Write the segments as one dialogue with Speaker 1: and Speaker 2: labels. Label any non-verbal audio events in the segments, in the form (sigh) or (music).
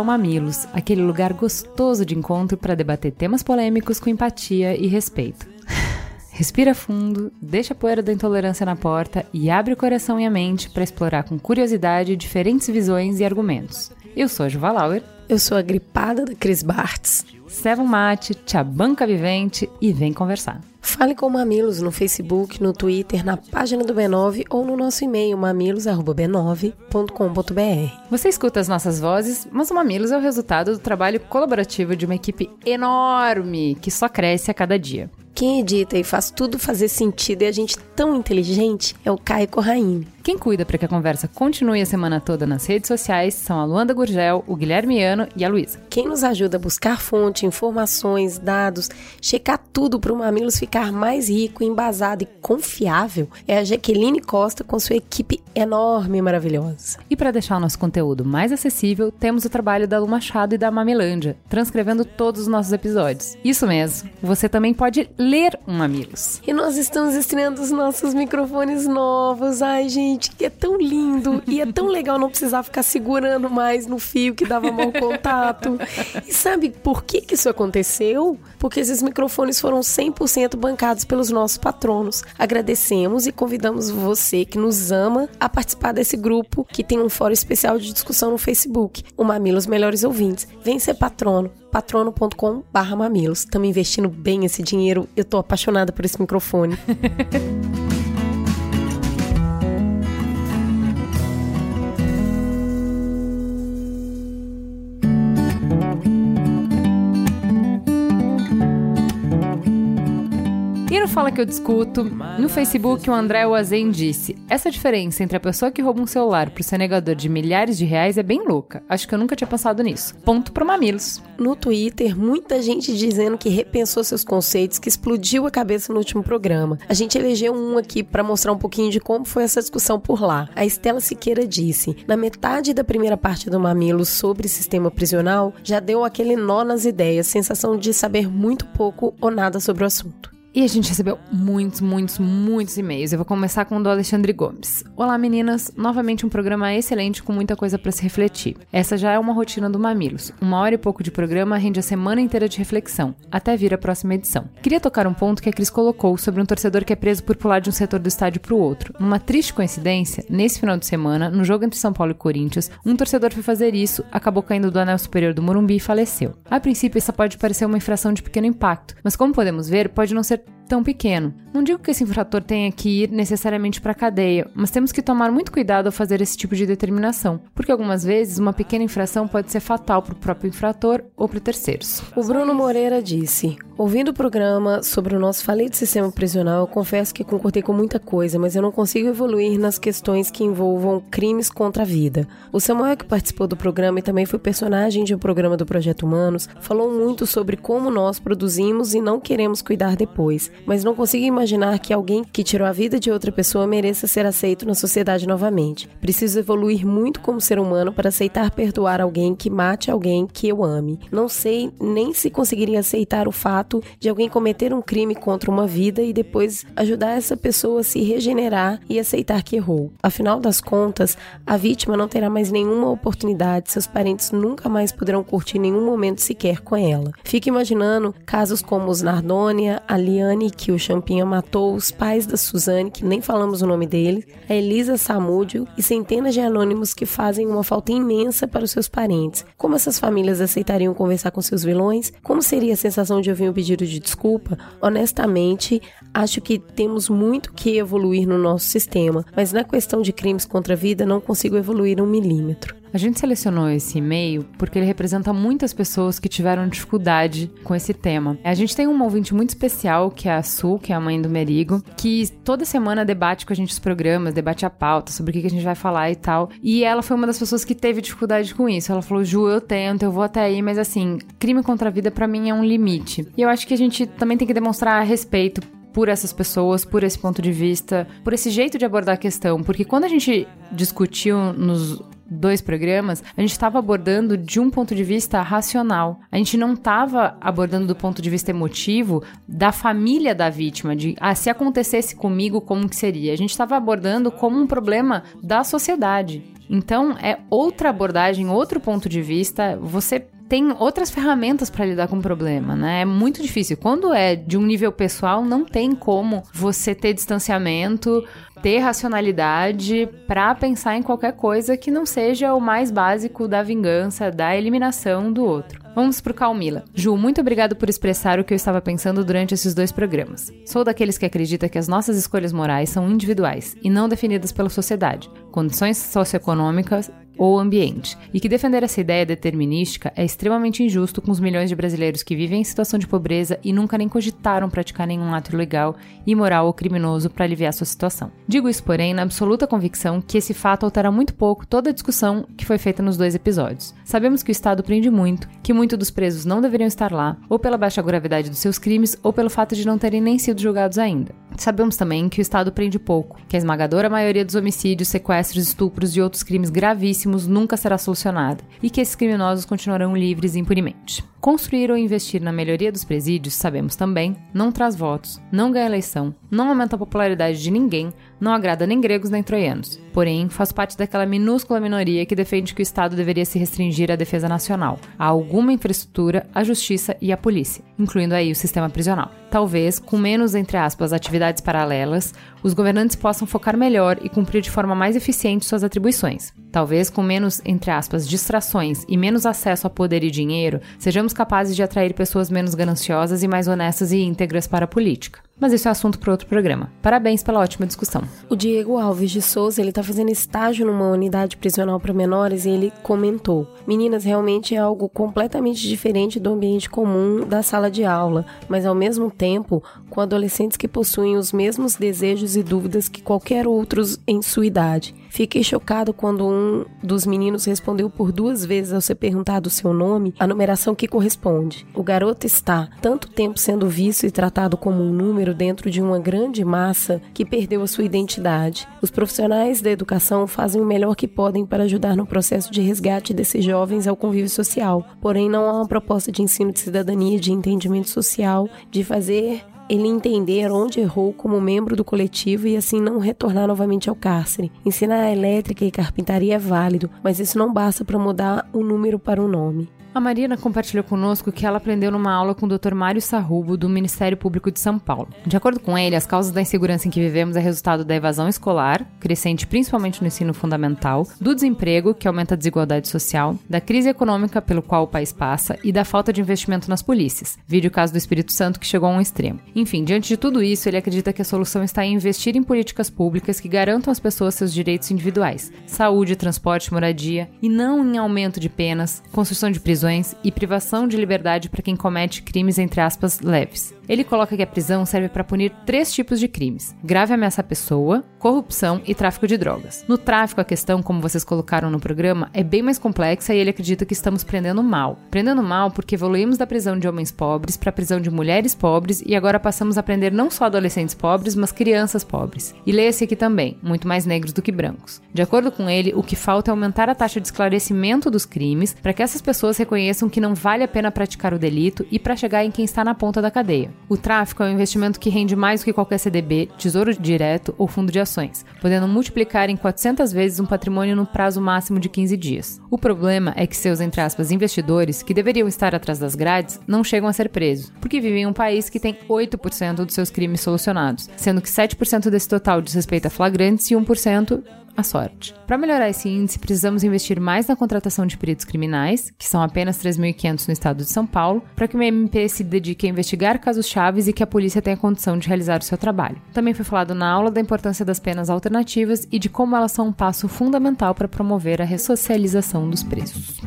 Speaker 1: ao Mamilos, aquele lugar gostoso de encontro para debater temas polêmicos com empatia e respeito. (laughs) Respira fundo, deixa a poeira da intolerância na porta e abre o coração e a mente para explorar com curiosidade diferentes visões e argumentos. Eu sou a Juva Lauer.
Speaker 2: Eu sou a gripada da Cris Bartz.
Speaker 1: Serva um mate, te banca vivente e vem conversar.
Speaker 2: Fale com Mamilos no Facebook, no Twitter, na página do B9 ou no nosso e-mail mamilos@b9.com.br.
Speaker 1: Você escuta as nossas vozes, mas o Mamilos é o resultado do trabalho colaborativo de uma equipe enorme que só cresce a cada dia.
Speaker 2: Quem edita e faz tudo fazer sentido e a gente tão inteligente é o Caio Corraine.
Speaker 1: Quem cuida para que a conversa continue a semana toda nas redes sociais são a Luanda Gurgel, o Guilherme Ano e a Luísa.
Speaker 2: Quem nos ajuda a buscar fonte, informações, dados, checar tudo para o Mamilos ficar mais rico, embasado e confiável é a Jaqueline Costa com sua equipe enorme e maravilhosa.
Speaker 1: E para deixar o nosso conteúdo mais acessível, temos o trabalho da Lu Machado e da Mamilândia, transcrevendo todos os nossos episódios. Isso mesmo, você também pode ler um Mamilos.
Speaker 2: E nós estamos estreando os nossos microfones novos. Ai, gente que é tão lindo e é tão legal não precisar ficar segurando mais no fio que dava mau contato. E sabe por que, que isso aconteceu? Porque esses microfones foram 100% bancados pelos nossos patronos. Agradecemos e convidamos você que nos ama a participar desse grupo que tem um fórum especial de discussão no Facebook, o Mamilos Melhores Ouvintes. Vem ser patrono patrono.com barra mamilos. Estamos investindo bem esse dinheiro. Eu tô apaixonada por esse microfone. (laughs)
Speaker 1: Fala Que Eu Discuto, no Facebook, o André Oazen disse: Essa diferença entre a pessoa que rouba um celular pro sonegador de milhares de reais é bem louca. Acho que eu nunca tinha pensado nisso. Ponto pro mamilos.
Speaker 2: No Twitter, muita gente dizendo que repensou seus conceitos, que explodiu a cabeça no último programa. A gente elegeu um aqui para mostrar um pouquinho de como foi essa discussão por lá. A Estela Siqueira disse: Na metade da primeira parte do Mamilo sobre sistema prisional, já deu aquele nó nas ideias, sensação de saber muito pouco ou nada sobre o assunto.
Speaker 1: E a gente recebeu muitos, muitos, muitos e-mails. Eu vou começar com o do Alexandre Gomes. Olá, meninas. Novamente um programa excelente com muita coisa para se refletir. Essa já é uma rotina do Mamilos. Uma hora e pouco de programa rende a semana inteira de reflexão, até vir a próxima edição. Queria tocar um ponto que a Cris colocou sobre um torcedor que é preso por pular de um setor do estádio para o outro. Numa triste coincidência, nesse final de semana, no jogo entre São Paulo e Corinthians, um torcedor foi fazer isso, acabou caindo do anel superior do Morumbi e faleceu. A princípio, essa pode parecer uma infração de pequeno impacto, mas como podemos ver, pode não ser tão pequeno. Não digo que esse infrator tenha que ir necessariamente para a cadeia, mas temos que tomar muito cuidado ao fazer esse tipo de determinação, porque algumas vezes uma pequena infração pode ser fatal para o próprio infrator ou para terceiros.
Speaker 2: O Bruno Moreira disse: Ouvindo o programa sobre o nosso falido sistema prisional, eu confesso que concordei com muita coisa, mas eu não consigo evoluir nas questões que envolvam crimes contra a vida. O Samuel, que participou do programa e também foi personagem de um programa do Projeto Humanos, falou muito sobre como nós produzimos e não queremos cuidar depois mas não consigo imaginar que alguém que tirou a vida de outra pessoa mereça ser aceito na sociedade novamente. Preciso evoluir muito como ser humano para aceitar perdoar alguém que mate alguém que eu ame. Não sei nem se conseguiria aceitar o fato de alguém cometer um crime contra uma vida e depois ajudar essa pessoa a se regenerar e aceitar que errou. Afinal das contas, a vítima não terá mais nenhuma oportunidade, seus parentes nunca mais poderão curtir nenhum momento sequer com ela. Fico imaginando casos como os Nardônia, a Liane que o Champinha matou os pais da Suzane, que nem falamos o nome dele, a Elisa Samúdio e centenas de anônimos que fazem uma falta imensa para os seus parentes. Como essas famílias aceitariam conversar com seus vilões? Como seria a sensação de ouvir um pedido de desculpa? Honestamente, acho que temos muito que evoluir no nosso sistema, mas na questão de crimes contra a vida não consigo evoluir um milímetro.
Speaker 1: A gente selecionou esse e-mail porque ele representa muitas pessoas que tiveram dificuldade com esse tema. A gente tem uma ouvinte muito especial, que é a Su, que é a mãe do Merigo, que toda semana debate com a gente os programas, debate a pauta sobre o que a gente vai falar e tal. E ela foi uma das pessoas que teve dificuldade com isso. Ela falou: Ju, eu tento, eu vou até aí, mas assim, crime contra a vida para mim é um limite. E eu acho que a gente também tem que demonstrar respeito por essas pessoas, por esse ponto de vista, por esse jeito de abordar a questão, porque quando a gente discutiu nos dois programas, a gente estava abordando de um ponto de vista racional. A gente não estava abordando do ponto de vista emotivo da família da vítima, de ah, se acontecesse comigo, como que seria? A gente estava abordando como um problema da sociedade. Então, é outra abordagem, outro ponto de vista. Você tem outras ferramentas para lidar com o problema, né? É muito difícil. Quando é de um nível pessoal, não tem como você ter distanciamento, ter racionalidade para pensar em qualquer coisa que não seja o mais básico da vingança, da eliminação do outro. Vamos pro Calmila. Ju, muito obrigado por expressar o que eu estava pensando durante esses dois programas. Sou daqueles que acredita que as nossas escolhas morais são individuais e não definidas pela sociedade, condições socioeconômicas ou ambiente, e que defender essa ideia determinística é extremamente injusto com os milhões de brasileiros que vivem em situação de pobreza e nunca nem cogitaram praticar nenhum ato ilegal, imoral ou criminoso para aliviar sua situação. Digo isso, porém, na absoluta convicção que esse fato altera muito pouco toda a discussão que foi feita nos dois episódios. Sabemos que o Estado prende muito, que muitos dos presos não deveriam estar lá, ou pela baixa gravidade dos seus crimes, ou pelo fato de não terem nem sido julgados ainda. Sabemos também que o Estado prende pouco, que a esmagadora maioria dos homicídios, sequestros, estupros e outros crimes gravíssimos nunca será solucionada e que esses criminosos continuarão livres impunemente. Construir ou investir na melhoria dos presídios, sabemos também, não traz votos, não ganha eleição, não aumenta a popularidade de ninguém, não agrada nem gregos nem troianos. Porém, faz parte daquela minúscula minoria que defende que o Estado deveria se restringir à defesa nacional, a alguma infraestrutura, à justiça e à polícia, incluindo aí o sistema prisional. Talvez, com menos, entre aspas, atividades paralelas, os governantes possam focar melhor e cumprir de forma mais eficiente suas atribuições. Talvez com menos, entre aspas, distrações e menos acesso a poder e dinheiro, sejamos capazes de atrair pessoas menos gananciosas e mais honestas e íntegras para a política. Mas isso é assunto para outro programa. Parabéns pela ótima discussão.
Speaker 2: O Diego Alves de Souza, ele tá fazendo estágio numa unidade prisional para menores e ele comentou: "Meninas, realmente é algo completamente diferente do ambiente comum da sala de aula, mas ao mesmo tempo, com adolescentes que possuem os mesmos desejos e dúvidas que qualquer outros em sua idade. Fiquei chocado quando um dos meninos respondeu por duas vezes ao ser perguntado o seu nome, a numeração que corresponde. O garoto está tanto tempo sendo visto e tratado como um número dentro de uma grande massa que perdeu a sua identidade. Os profissionais da educação fazem o melhor que podem para ajudar no processo de resgate desses jovens ao convívio social, porém não há uma proposta de ensino de cidadania, de entendimento social, de fazer ele entender onde errou como membro do coletivo e assim não retornar novamente ao cárcere. Ensinar elétrica e carpintaria é válido, mas isso não basta para mudar o número para o nome.
Speaker 1: A Marina compartilhou conosco que ela aprendeu numa aula com o Dr. Mário Sarrubo, do Ministério Público de São Paulo. De acordo com ele, as causas da insegurança em que vivemos é resultado da evasão escolar, crescente principalmente no ensino fundamental, do desemprego, que aumenta a desigualdade social, da crise econômica pelo qual o país passa e da falta de investimento nas polícias. Vídeo o caso do Espírito Santo que chegou a um extremo. Enfim, diante de tudo isso, ele acredita que a solução está em investir em políticas públicas que garantam às pessoas seus direitos individuais, saúde, transporte, moradia, e não em aumento de penas, construção de prisões prisões e privação de liberdade para quem comete crimes entre aspas leves. Ele coloca que a prisão serve para punir três tipos de crimes: grave ameaça à pessoa, corrupção e tráfico de drogas. No tráfico, a questão, como vocês colocaram no programa, é bem mais complexa e ele acredita que estamos prendendo mal. Prendendo mal porque evoluímos da prisão de homens pobres para a prisão de mulheres pobres e agora passamos a prender não só adolescentes pobres, mas crianças pobres. E leia-se aqui também, muito mais negros do que brancos. De acordo com ele, o que falta é aumentar a taxa de esclarecimento dos crimes para que essas pessoas reconheçam que não vale a pena praticar o delito e para chegar em quem está na ponta da cadeia. O tráfico é um investimento que rende mais do que qualquer CDB, tesouro direto ou fundo de ações, podendo multiplicar em 400 vezes um patrimônio no prazo máximo de 15 dias. O problema é que seus, entre aspas, investidores, que deveriam estar atrás das grades, não chegam a ser presos, porque vivem em um país que tem 8% dos seus crimes solucionados, sendo que 7% desse total diz respeito a flagrantes e 1% a sorte. Para melhorar esse índice, precisamos investir mais na contratação de peritos criminais, que são apenas 3.500 no estado de São Paulo, para que o MP se dedique a investigar casos chaves e que a polícia tenha condição de realizar o seu trabalho. Também foi falado na aula da importância das penas alternativas e de como elas são um passo fundamental para promover a ressocialização dos presos.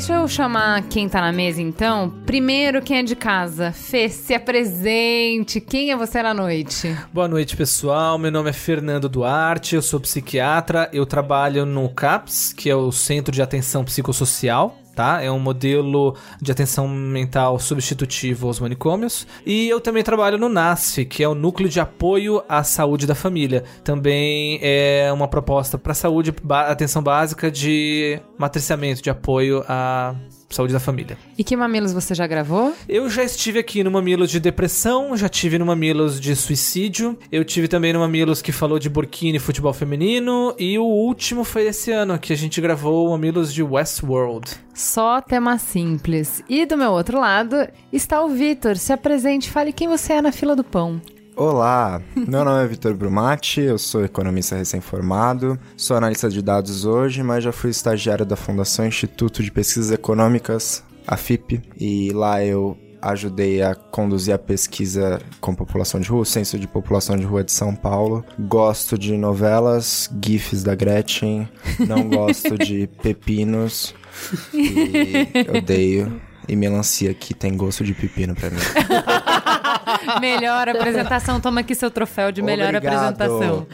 Speaker 1: Deixa eu chamar quem tá na mesa então. Primeiro, quem é de casa? Fê, se apresente. Quem é você na noite?
Speaker 3: Boa noite, pessoal. Meu nome é Fernando Duarte, eu sou psiquiatra. Eu trabalho no CAPS, que é o Centro de Atenção Psicossocial tá? É um modelo de atenção mental substitutivo aos manicômios. E eu também trabalho no NASF, que é o Núcleo de Apoio à Saúde da Família. Também é uma proposta para saúde, atenção básica de matriciamento, de apoio à saúde da família.
Speaker 1: E que mamilos você já gravou?
Speaker 3: Eu já estive aqui no Mamilos de Depressão, já tive no Mamilos de Suicídio, eu tive também no Mamilos que falou de Burkini e futebol feminino, e o último foi esse ano, que a gente gravou o Mamilos de Westworld.
Speaker 1: Só tema simples. E do meu outro lado está o Vitor. Se apresente, fale quem você é na fila do pão.
Speaker 4: Olá, meu nome é Vitor Brumati, eu sou economista recém-formado, sou analista de dados hoje, mas já fui estagiário da Fundação Instituto de Pesquisas Econômicas, a FIP, e lá eu ajudei a conduzir a pesquisa com população de rua, o censo de população de rua de São Paulo. Gosto de novelas, GIFs da Gretchen, não gosto de pepinos e odeio e melancia que tem gosto de pepino para mim. (laughs) (laughs)
Speaker 1: melhor apresentação. Toma aqui seu troféu de melhor Obrigado. apresentação.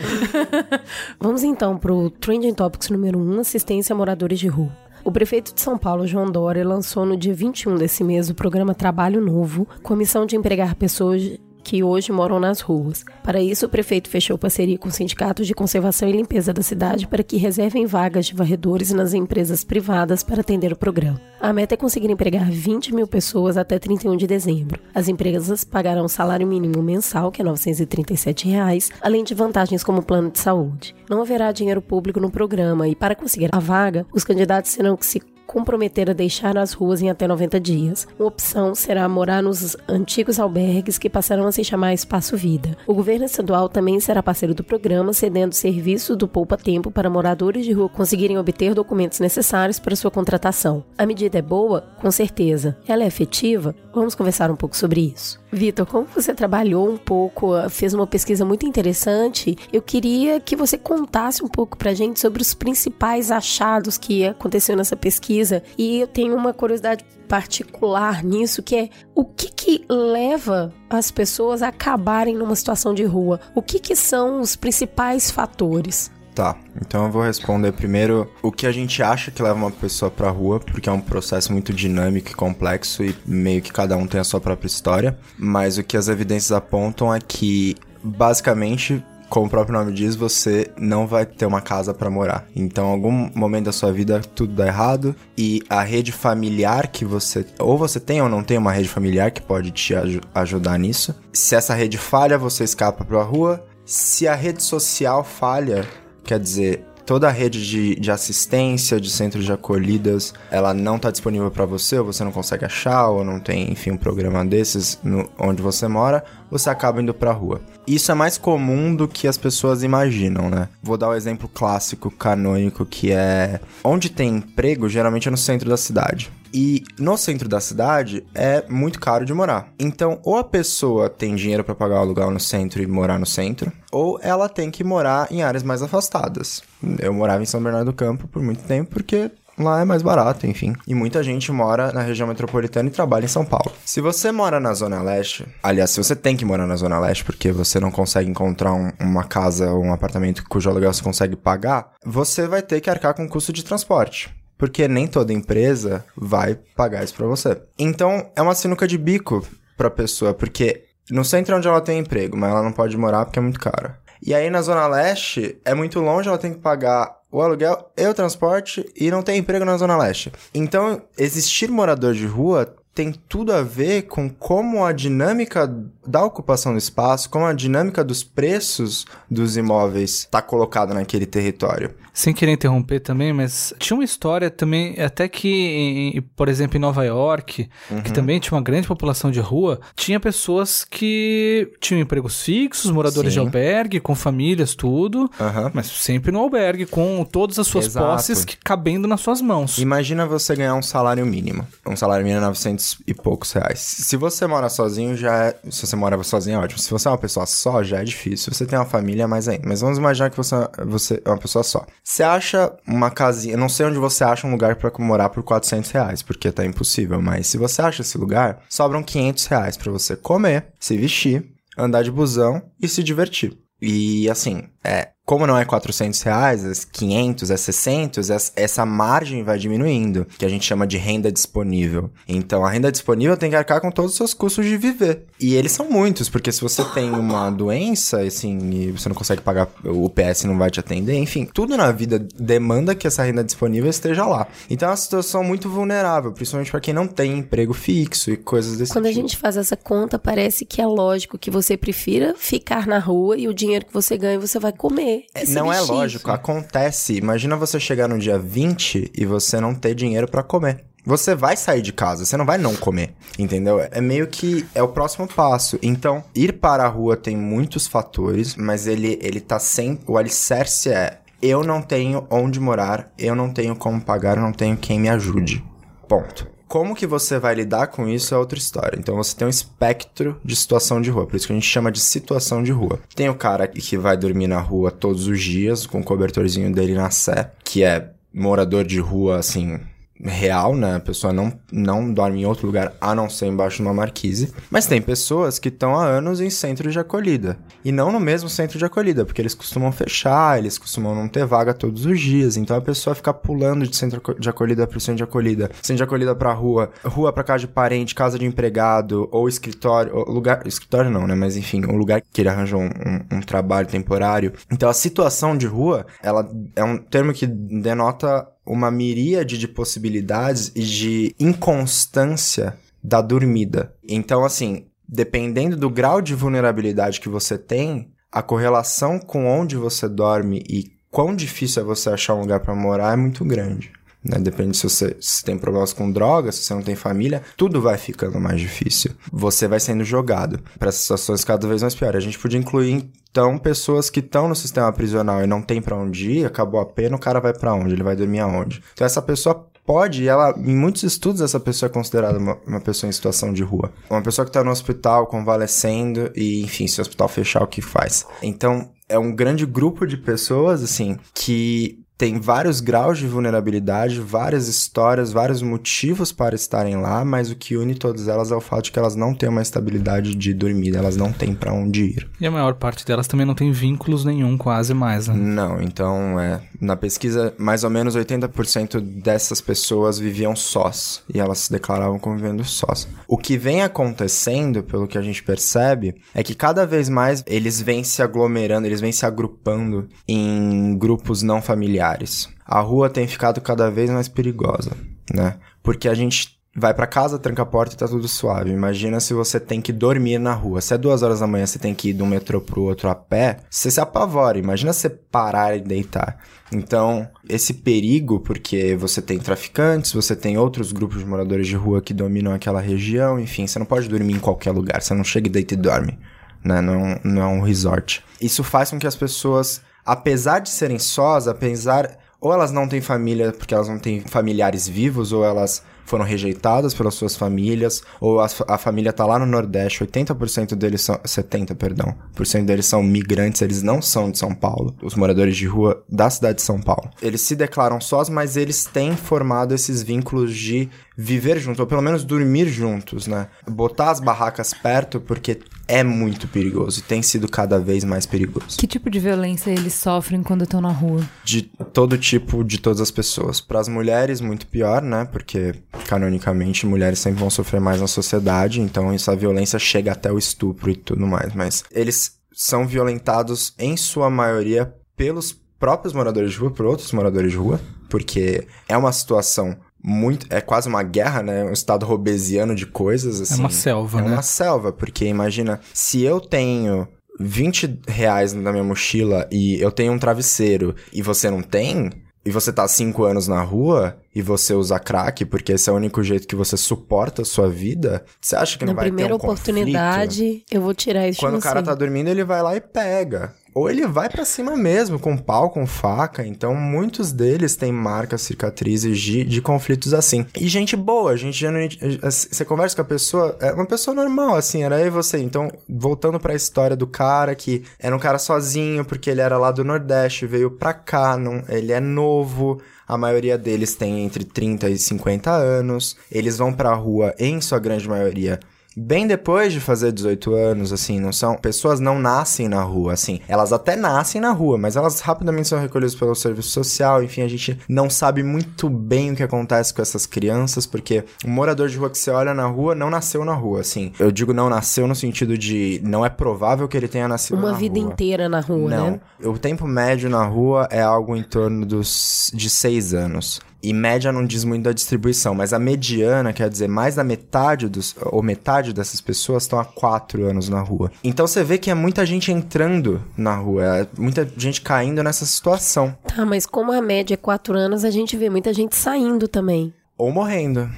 Speaker 1: (laughs)
Speaker 2: Vamos então pro Trending Topics número 1, assistência a moradores de rua. O prefeito de São Paulo, João Dória, lançou no dia 21 desse mês o programa Trabalho Novo, com a missão de empregar pessoas que hoje moram nas ruas. Para isso, o prefeito fechou parceria com sindicatos de conservação e limpeza da cidade para que reservem vagas de varredores nas empresas privadas para atender o programa. A meta é conseguir empregar 20 mil pessoas até 31 de dezembro. As empresas pagarão salário mínimo mensal, que é 937 reais, além de vantagens como plano de saúde. Não haverá dinheiro público no programa e, para conseguir a vaga, os candidatos terão que se comprometer a deixar as ruas em até 90 dias. Uma opção será morar nos antigos albergues que passarão a se chamar Espaço Vida. O governo estadual também será parceiro do programa, cedendo serviço do Poupa Tempo para moradores de rua conseguirem obter documentos necessários para sua contratação. A medida é boa? Com certeza. Ela é efetiva? Vamos conversar um pouco sobre isso. Vitor, como você trabalhou um pouco, fez uma pesquisa muito interessante, eu queria que você contasse um pouco pra gente sobre os principais achados que aconteceu nessa pesquisa. E eu tenho uma curiosidade particular nisso, que é o que que leva as pessoas a acabarem numa situação de rua? O que que são os principais fatores?
Speaker 4: Tá, então eu vou responder primeiro o que a gente acha que leva uma pessoa pra rua, porque é um processo muito dinâmico e complexo e meio que cada um tem a sua própria história. Mas o que as evidências apontam é que, basicamente, como o próprio nome diz, você não vai ter uma casa para morar. Então, em algum momento da sua vida, tudo dá errado e a rede familiar que você ou você tem ou não tem uma rede familiar que pode te aj ajudar nisso. Se essa rede falha, você escapa para a rua. Se a rede social falha, Quer dizer, toda a rede de, de assistência, de centros de acolhidas, ela não está disponível para você, ou você não consegue achar, ou não tem, enfim, um programa desses no, onde você mora, você acaba indo para a rua. Isso é mais comum do que as pessoas imaginam, né? Vou dar o um exemplo clássico, canônico, que é onde tem emprego, geralmente é no centro da cidade. E no centro da cidade é muito caro de morar. Então, ou a pessoa tem dinheiro para pagar o aluguel no centro e morar no centro, ou ela tem que morar em áreas mais afastadas. Eu morava em São Bernardo do Campo por muito tempo porque lá é mais barato, enfim. E muita gente mora na região metropolitana e trabalha em São Paulo. Se você mora na Zona Leste, aliás, se você tem que morar na Zona Leste porque você não consegue encontrar um, uma casa ou um apartamento cujo aluguel você consegue pagar, você vai ter que arcar com o custo de transporte porque nem toda empresa vai pagar isso para você. Então, é uma sinuca de bico para pessoa, porque no centro é onde ela tem emprego, mas ela não pode morar porque é muito caro. E aí na zona leste é muito longe, ela tem que pagar o aluguel e o transporte e não tem emprego na zona leste. Então, existir morador de rua tem tudo a ver com como a dinâmica da ocupação do espaço, como a dinâmica dos preços dos imóveis está colocada naquele território.
Speaker 3: Sem querer interromper também, mas tinha uma história também, até que, em, por exemplo, em Nova York, uhum. que também tinha uma grande população de rua, tinha pessoas que tinham empregos fixos, moradores Sim. de albergue, com famílias, tudo, uhum. mas sempre no albergue, com todas as suas Exato. posses que, cabendo nas suas mãos.
Speaker 4: Imagina você ganhar um salário mínimo. Um salário mínimo é 900 e poucos reais. Se você mora sozinho, já é... Se você mora sozinho, é ótimo. Se você é uma pessoa só, já é difícil. Se você tem uma família, mais ainda. Mas vamos imaginar que você, você é uma pessoa só. Você acha uma casinha, não sei onde você acha um lugar para morar por 400 reais, porque tá impossível, mas se você acha esse lugar, sobram 500 reais para você comer, se vestir, andar de busão e se divertir. E assim, é, como não é 400 reais, é 500, é 600, essa margem vai diminuindo, que a gente chama de renda disponível. Então, a renda disponível tem que arcar com todos os seus custos de viver. E eles são muitos, porque se você tem uma doença, assim, e você não consegue pagar, o PS não vai te atender, enfim, tudo na vida demanda que essa renda disponível esteja lá. Então, é uma situação muito vulnerável, principalmente para quem não tem emprego fixo e coisas desse
Speaker 2: Quando
Speaker 4: tipo.
Speaker 2: a gente faz essa conta, parece que é lógico que você prefira ficar na rua e o dinheiro que você ganha você vai comer
Speaker 4: é, não é lógico, acontece. Imagina você chegar no dia 20 e você não ter dinheiro para comer. Você vai sair de casa, você não vai não comer, entendeu? É meio que é o próximo passo. Então, ir para a rua tem muitos fatores, mas ele ele tá sem o alicerce é eu não tenho onde morar, eu não tenho como pagar, eu não tenho quem me ajude. Ponto. Como que você vai lidar com isso é outra história. Então você tem um espectro de situação de rua, por isso que a gente chama de situação de rua. Tem o cara que vai dormir na rua todos os dias com o cobertorzinho dele na sé, que é morador de rua assim, real, né? A pessoa não, não dorme em outro lugar a não ser embaixo de uma marquise. Mas tem pessoas que estão há anos em centro de acolhida. E não no mesmo centro de acolhida, porque eles costumam fechar, eles costumam não ter vaga todos os dias. Então a pessoa fica pulando de centro de acolhida para centro de acolhida, centro de acolhida para rua, rua para casa de parente, casa de empregado, ou escritório, ou lugar. Escritório não, né? Mas enfim, um lugar que ele arranjou um, um, um trabalho temporário. Então a situação de rua, ela é um termo que denota uma miríade de possibilidades e de inconstância da dormida. Então, assim, dependendo do grau de vulnerabilidade que você tem, a correlação com onde você dorme e quão difícil é você achar um lugar para morar é muito grande. Né? Depende se você se tem problemas com drogas, se você não tem família, tudo vai ficando mais difícil. Você vai sendo jogado para situações cada vez mais piores. A gente podia incluir então pessoas que estão no sistema prisional e não tem para onde ir, acabou a pena, o cara vai para onde? Ele vai dormir aonde? Então essa pessoa pode, ela, em muitos estudos, essa pessoa é considerada uma, uma pessoa em situação de rua. Uma pessoa que está no hospital convalescendo e, enfim, se o hospital fechar, o que faz? Então, é um grande grupo de pessoas, assim, que tem vários graus de vulnerabilidade, várias histórias, vários motivos para estarem lá, mas o que une todas elas é o fato de que elas não têm uma estabilidade de dormir, elas não têm para onde ir.
Speaker 3: E a maior parte delas também não tem vínculos nenhum, quase mais, né?
Speaker 4: Não, então, é, na pesquisa, mais ou menos 80% dessas pessoas viviam sós, e elas se declaravam como vivendo sós. O que vem acontecendo, pelo que a gente percebe, é que cada vez mais eles vêm se aglomerando, eles vêm se agrupando em grupos não familiares familiares. A rua tem ficado cada vez mais perigosa, né? Porque a gente vai para casa, tranca a porta e tá tudo suave. Imagina se você tem que dormir na rua. Se é duas horas da manhã você tem que ir de um metrô pro outro a pé, você se apavora. Imagina você parar e deitar. Então, esse perigo, porque você tem traficantes, você tem outros grupos de moradores de rua que dominam aquela região, enfim, você não pode dormir em qualquer lugar. Você não chega e deita e dorme. Né? Não, não é um resort. Isso faz com que as pessoas apesar de serem sós, apesar. Ou elas não têm família porque elas não têm familiares vivos, ou elas foram rejeitadas pelas suas famílias, ou a, a família tá lá no Nordeste, 80% deles são, 70, perdão, por cento deles são migrantes, eles não são de São Paulo, os moradores de rua da cidade de São Paulo. Eles se declaram sós, mas eles têm formado esses vínculos de viver junto, ou pelo menos dormir juntos, né? Botar as barracas perto, porque é muito perigoso e tem sido cada vez mais perigoso.
Speaker 1: Que tipo de violência eles sofrem quando estão na rua?
Speaker 4: De todo tipo, de todas as pessoas. Para as mulheres, muito pior, né? Porque, canonicamente, mulheres sempre vão sofrer mais na sociedade, então essa violência chega até o estupro e tudo mais. Mas eles são violentados, em sua maioria, pelos próprios moradores de rua, por outros moradores de rua, porque é uma situação muito. É quase uma guerra, né? Um estado robesiano de coisas, assim.
Speaker 3: uma selva,
Speaker 4: é
Speaker 3: né?
Speaker 4: uma selva, porque imagina, se eu tenho 20 reais na minha mochila e eu tenho um travesseiro e você não tem, e você tá 5 anos na rua e você usa crack porque esse é o único jeito que você suporta a sua vida, você acha que
Speaker 2: Na
Speaker 4: não vai ter
Speaker 2: primeira
Speaker 4: um conflito?
Speaker 2: oportunidade, eu vou tirar isso
Speaker 4: Quando
Speaker 2: de
Speaker 4: o cara tá dormindo, ele vai lá e pega. Ou ele vai pra cima mesmo, com pau, com faca. Então, muitos deles têm marcas, cicatrizes de, de conflitos assim. E gente boa, gente genuinamente. Você conversa com a pessoa, é uma pessoa normal, assim, era e você. Então, voltando pra história do cara que era um cara sozinho, porque ele era lá do Nordeste, veio pra cá, não, ele é novo. A maioria deles tem entre 30 e 50 anos. Eles vão pra rua, em sua grande maioria, bem depois de fazer 18 anos, assim, não são. Pessoas não nascem na rua, assim. Elas até nascem na rua, mas elas rapidamente são recolhidas pelo serviço social. Enfim, a gente não sabe muito bem o que acontece com essas crianças, porque o morador de rua que você olha na rua não nasceu na rua, assim. Eu digo não nasceu no sentido de não é provável que ele tenha nascido
Speaker 2: Uma
Speaker 4: na
Speaker 2: vida
Speaker 4: rua.
Speaker 2: inteira na rua,
Speaker 4: Não.
Speaker 2: né?
Speaker 4: O tempo médio na rua é algo em torno dos de seis anos. E média não diz muito da distribuição, mas a mediana, quer dizer, mais da metade dos. ou metade dessas pessoas estão há quatro anos na rua. Então você vê que é muita gente entrando na rua, é muita gente caindo nessa situação.
Speaker 2: Tá, mas como a média é quatro anos, a gente vê muita gente saindo também.
Speaker 4: Ou morrendo.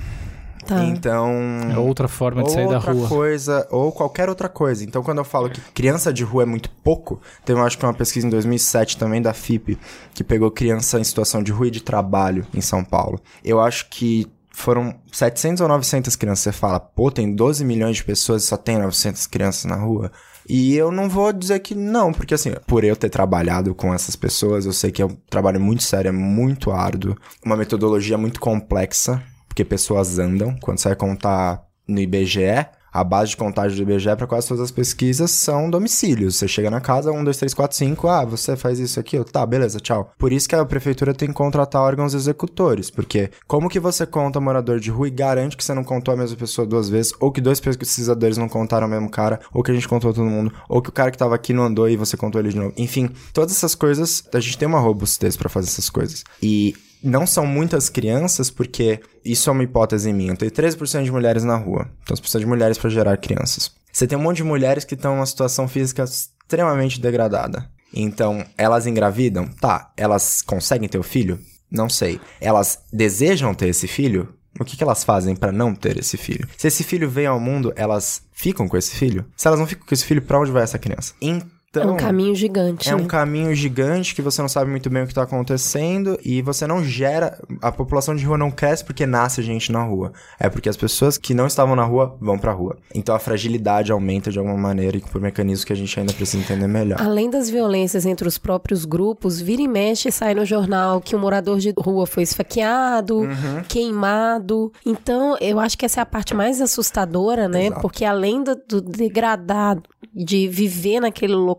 Speaker 2: Tá.
Speaker 4: Então.
Speaker 3: É outra forma de sair da
Speaker 4: outra
Speaker 3: rua.
Speaker 4: coisa, ou qualquer outra coisa. Então, quando eu falo que criança de rua é muito pouco, teve, eu acho que uma pesquisa em 2007 também da FIP, que pegou criança em situação de rua e de trabalho em São Paulo. Eu acho que foram 700 ou 900 crianças. Você fala, pô, tem 12 milhões de pessoas e só tem 900 crianças na rua. E eu não vou dizer que não, porque assim, por eu ter trabalhado com essas pessoas, eu sei que é um trabalho muito sério, é muito árduo, uma metodologia muito complexa, porque pessoas andam. Quando você vai contar no IBGE, a base de contagem do IBGE para quase todas as pesquisas são domicílios. Você chega na casa, 1, 2, 3, 4, 5, ah, você faz isso aqui, tá, beleza, tchau. Por isso que a prefeitura tem que contratar órgãos executores, porque como que você conta morador de rua e garante que você não contou a mesma pessoa duas vezes, ou que dois pesquisadores não contaram o mesmo cara, ou que a gente contou todo mundo, ou que o cara que tava aqui não andou e você contou ele de novo. Enfim, todas essas coisas, a gente tem uma robustez para fazer essas coisas. E não são muitas crianças, porque isso é uma hipótese minha. Tem 13% de mulheres na rua. Então você precisa de mulheres para gerar crianças. Você tem um monte de mulheres que estão em uma situação física extremamente degradada. Então, elas engravidam? Tá. Elas conseguem ter o filho? Não sei. Elas desejam ter esse filho? O que, que elas fazem para não ter esse filho? Se esse filho vem ao mundo, elas ficam com esse filho? Se elas não ficam com esse filho, pra onde vai essa criança? Então,
Speaker 2: é um caminho gigante,
Speaker 4: é
Speaker 2: né?
Speaker 4: um caminho gigante que você não sabe muito bem o que tá acontecendo e você não gera. A população de rua não cresce porque nasce gente na rua. É porque as pessoas que não estavam na rua vão pra rua. Então a fragilidade aumenta de alguma maneira e por mecanismos que a gente ainda precisa entender melhor.
Speaker 2: Além das violências entre os próprios grupos, vira e mexe sai no jornal que um morador de rua foi esfaqueado,
Speaker 4: Uhum.
Speaker 2: queimado. Então, eu acho que essa é a parte mais assustadora, né?
Speaker 4: Exato.
Speaker 2: Porque além do, do degradado de viver naquele local,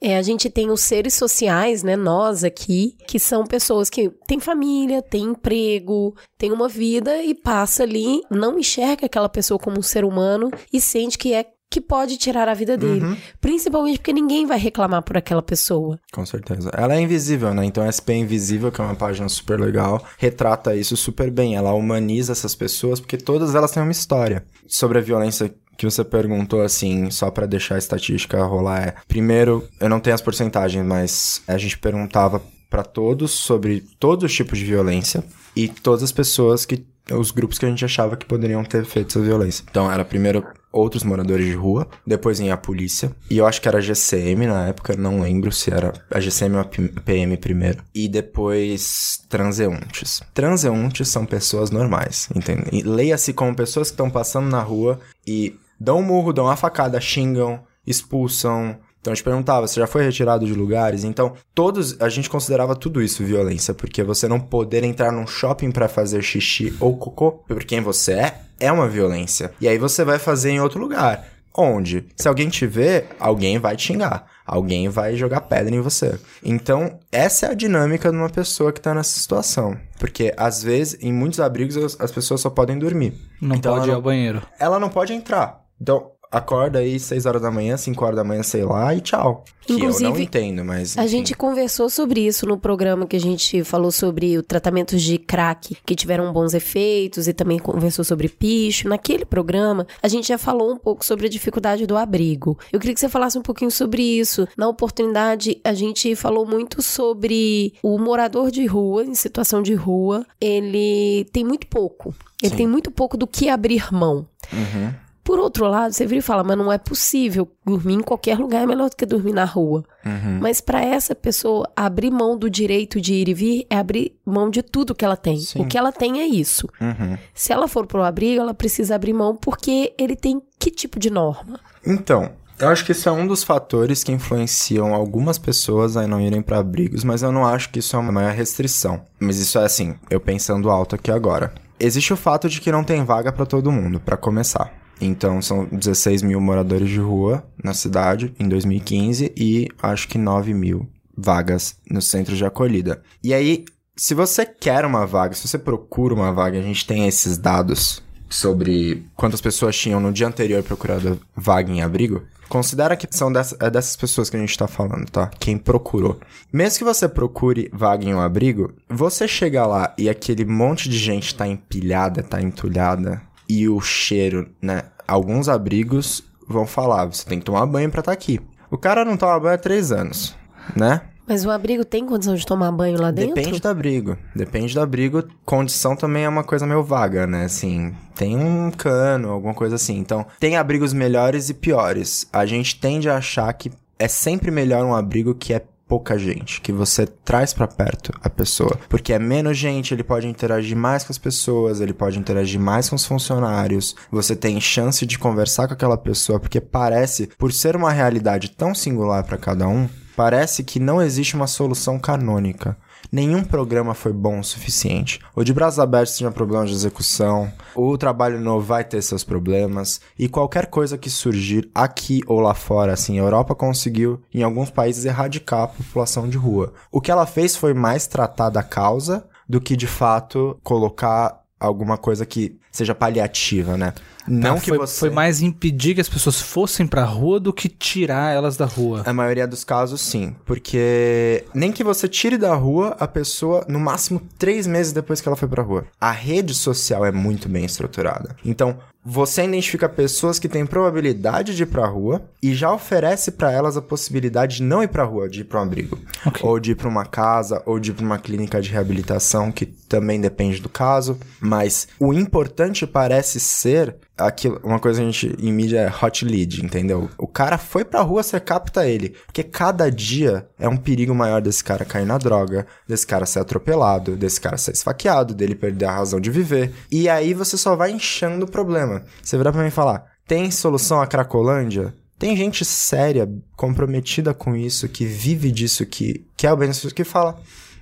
Speaker 2: é, a gente tem os seres sociais, né? Nós aqui, que são pessoas que têm família, têm emprego, têm uma vida e passa ali, não enxerga aquela pessoa como um ser humano e sente que é que pode tirar a vida dele.
Speaker 4: Uhum.
Speaker 2: Principalmente porque ninguém vai reclamar por aquela pessoa.
Speaker 4: Com certeza. Ela é invisível, né? Então, SP Invisível, que é uma página super legal, retrata isso super bem. Ela humaniza essas pessoas porque todas elas têm uma história. Sobre a violência que você perguntou, assim, só pra deixar a estatística rolar, é... Primeiro, eu não tenho as porcentagens, mas a gente perguntava pra todos sobre todos os tipos de violência e todas as pessoas que... Os grupos que a gente achava que poderiam ter feito essa violência. Então, era primeiro outros moradores de rua, depois vinha a polícia, e eu acho que era a GCM na época, não lembro se era a GCM ou a PM primeiro, e depois transeuntes. Transeuntes são pessoas normais, entende? Leia-se como pessoas que estão passando na rua e dão um murro, dão uma facada, xingam, expulsam. Então a gente perguntava, você já foi retirado de lugares? Então, todos, a gente considerava tudo isso violência, porque você não poder entrar num shopping pra fazer xixi ou cocô por quem você é, é uma violência. E aí você vai fazer em outro lugar. Onde? Se alguém te ver, alguém vai te xingar. Alguém vai jogar pedra em você. Então, essa é a dinâmica de uma pessoa que tá nessa situação. Porque, às vezes, em muitos abrigos, as, as pessoas só podem dormir.
Speaker 3: Não
Speaker 4: Então,
Speaker 3: pode ir
Speaker 4: ela
Speaker 3: ao banheiro.
Speaker 4: ela não pode entrar. Então, acorda aí 6 horas da manhã, 5 horas da manhã, sei lá, e tchau. Que eu não
Speaker 2: Inclusive,
Speaker 4: entendo, mas.
Speaker 2: A
Speaker 4: enfim.
Speaker 2: gente conversou sobre isso no programa que a gente falou sobre o tratamentos de crack que tiveram bons efeitos e também conversou sobre picho. Naquele programa, a gente já falou um pouco sobre a dificuldade do abrigo. Eu queria que você falasse um pouquinho sobre isso. Na oportunidade, a gente falou muito sobre o morador de rua, em situação de rua, ele tem muito pouco. Ele
Speaker 4: Sim.
Speaker 2: tem muito pouco do que abrir mão.
Speaker 4: Uhum.
Speaker 2: Por outro lado, você vira e fala, mas não é possível. Dormir em qualquer lugar é melhor do que dormir na rua.
Speaker 4: Uhum.
Speaker 2: Mas para essa pessoa, abrir mão do direito de ir e vir é abrir mão de tudo que ela tem.
Speaker 4: Sim.
Speaker 2: O que ela tem é isso.
Speaker 4: Uhum.
Speaker 2: Se ela for pro abrigo, ela precisa abrir mão porque ele tem que tipo de norma?
Speaker 4: Então, eu acho que isso é um dos fatores que influenciam algumas pessoas a não irem para abrigos, mas eu não acho que isso é uma maior restrição. Mas isso é assim, eu pensando alto aqui agora. Existe o fato de que não tem vaga para todo mundo, para começar. Então, são 16 mil moradores de rua na cidade em 2015 e acho que 9 mil vagas no centro de acolhida. E aí, se você quer uma vaga, se você procura uma vaga, a gente tem esses dados sobre quantas pessoas tinham no dia anterior procurado vaga em abrigo. Considera que são dessa- é dessas pessoas que a gente tá falando, tá? Quem procurou. Mesmo que você procure vaga em um abrigo, você chega lá e aquele monte de gente tá empilhada, tá entulhada, e o cheiro, né? Alguns abrigos vão falar, você tem que tomar banho pra estar aqui. O cara não toma banho há três anos, né?
Speaker 2: Mas o abrigo tem condição de tomar banho lá dentro?
Speaker 4: Depende do abrigo. Depende do abrigo. Condição também é uma coisa meio vaga, né? Assim, tem um cano, alguma coisa assim. Então, tem abrigos melhores e piores. A gente tende a achar que é sempre melhor um abrigo que é pouca gente, que você traz pra perto a pessoa, porque é menos gente, ele pode interagir mais com as pessoas, ele pode interagir mais com os funcionários, você tem chance de conversar com aquela pessoa, porque parece, por ser uma realidade tão singular pra cada um, parece que não existe uma solução canônica. Nenhum programa foi bom o suficiente. O de braços abertos tinha problemas de execução, o trabalho novo vai ter seus problemas, e qualquer coisa que surgir aqui ou lá fora, assim, a Europa conseguiu, em alguns países, erradicar a população de rua. O que ela fez foi mais tratar da causa do que, de fato, colocar alguma coisa que seja paliativa, né? Não
Speaker 3: Tá,
Speaker 4: que
Speaker 3: foi,
Speaker 4: você...
Speaker 3: foi mais impedir que as pessoas fossem pra rua do que tirar elas da rua.
Speaker 4: A maioria dos casos, sim. Porque nem que você tire da rua a pessoa, no máximo três meses depois que ela foi pra rua. A rede social é muito bem estruturada. Então, você identifica pessoas que têm probabilidade de ir pra rua e já oferece pra elas a possibilidade de não ir pra rua, de ir pra um abrigo.
Speaker 3: Ok.
Speaker 4: Ou de ir pra uma casa, ou de ir pra uma clínica de reabilitação, que também depende do caso. Mas o importante parece ser aquilo, uma coisa que a gente em mídia é hot lead, entendeu? O cara foi pra rua, você capta ele. Porque cada dia é um perigo maior desse cara cair na droga, desse cara ser atropelado, desse cara ser esfaqueado, dele perder a razão de viver. E aí você só vai inchando o problema. Você virar pra mim e falar: tem solução a Cracolândia? Tem gente séria, comprometida com isso, que vive disso, que quer o benefício, que fala: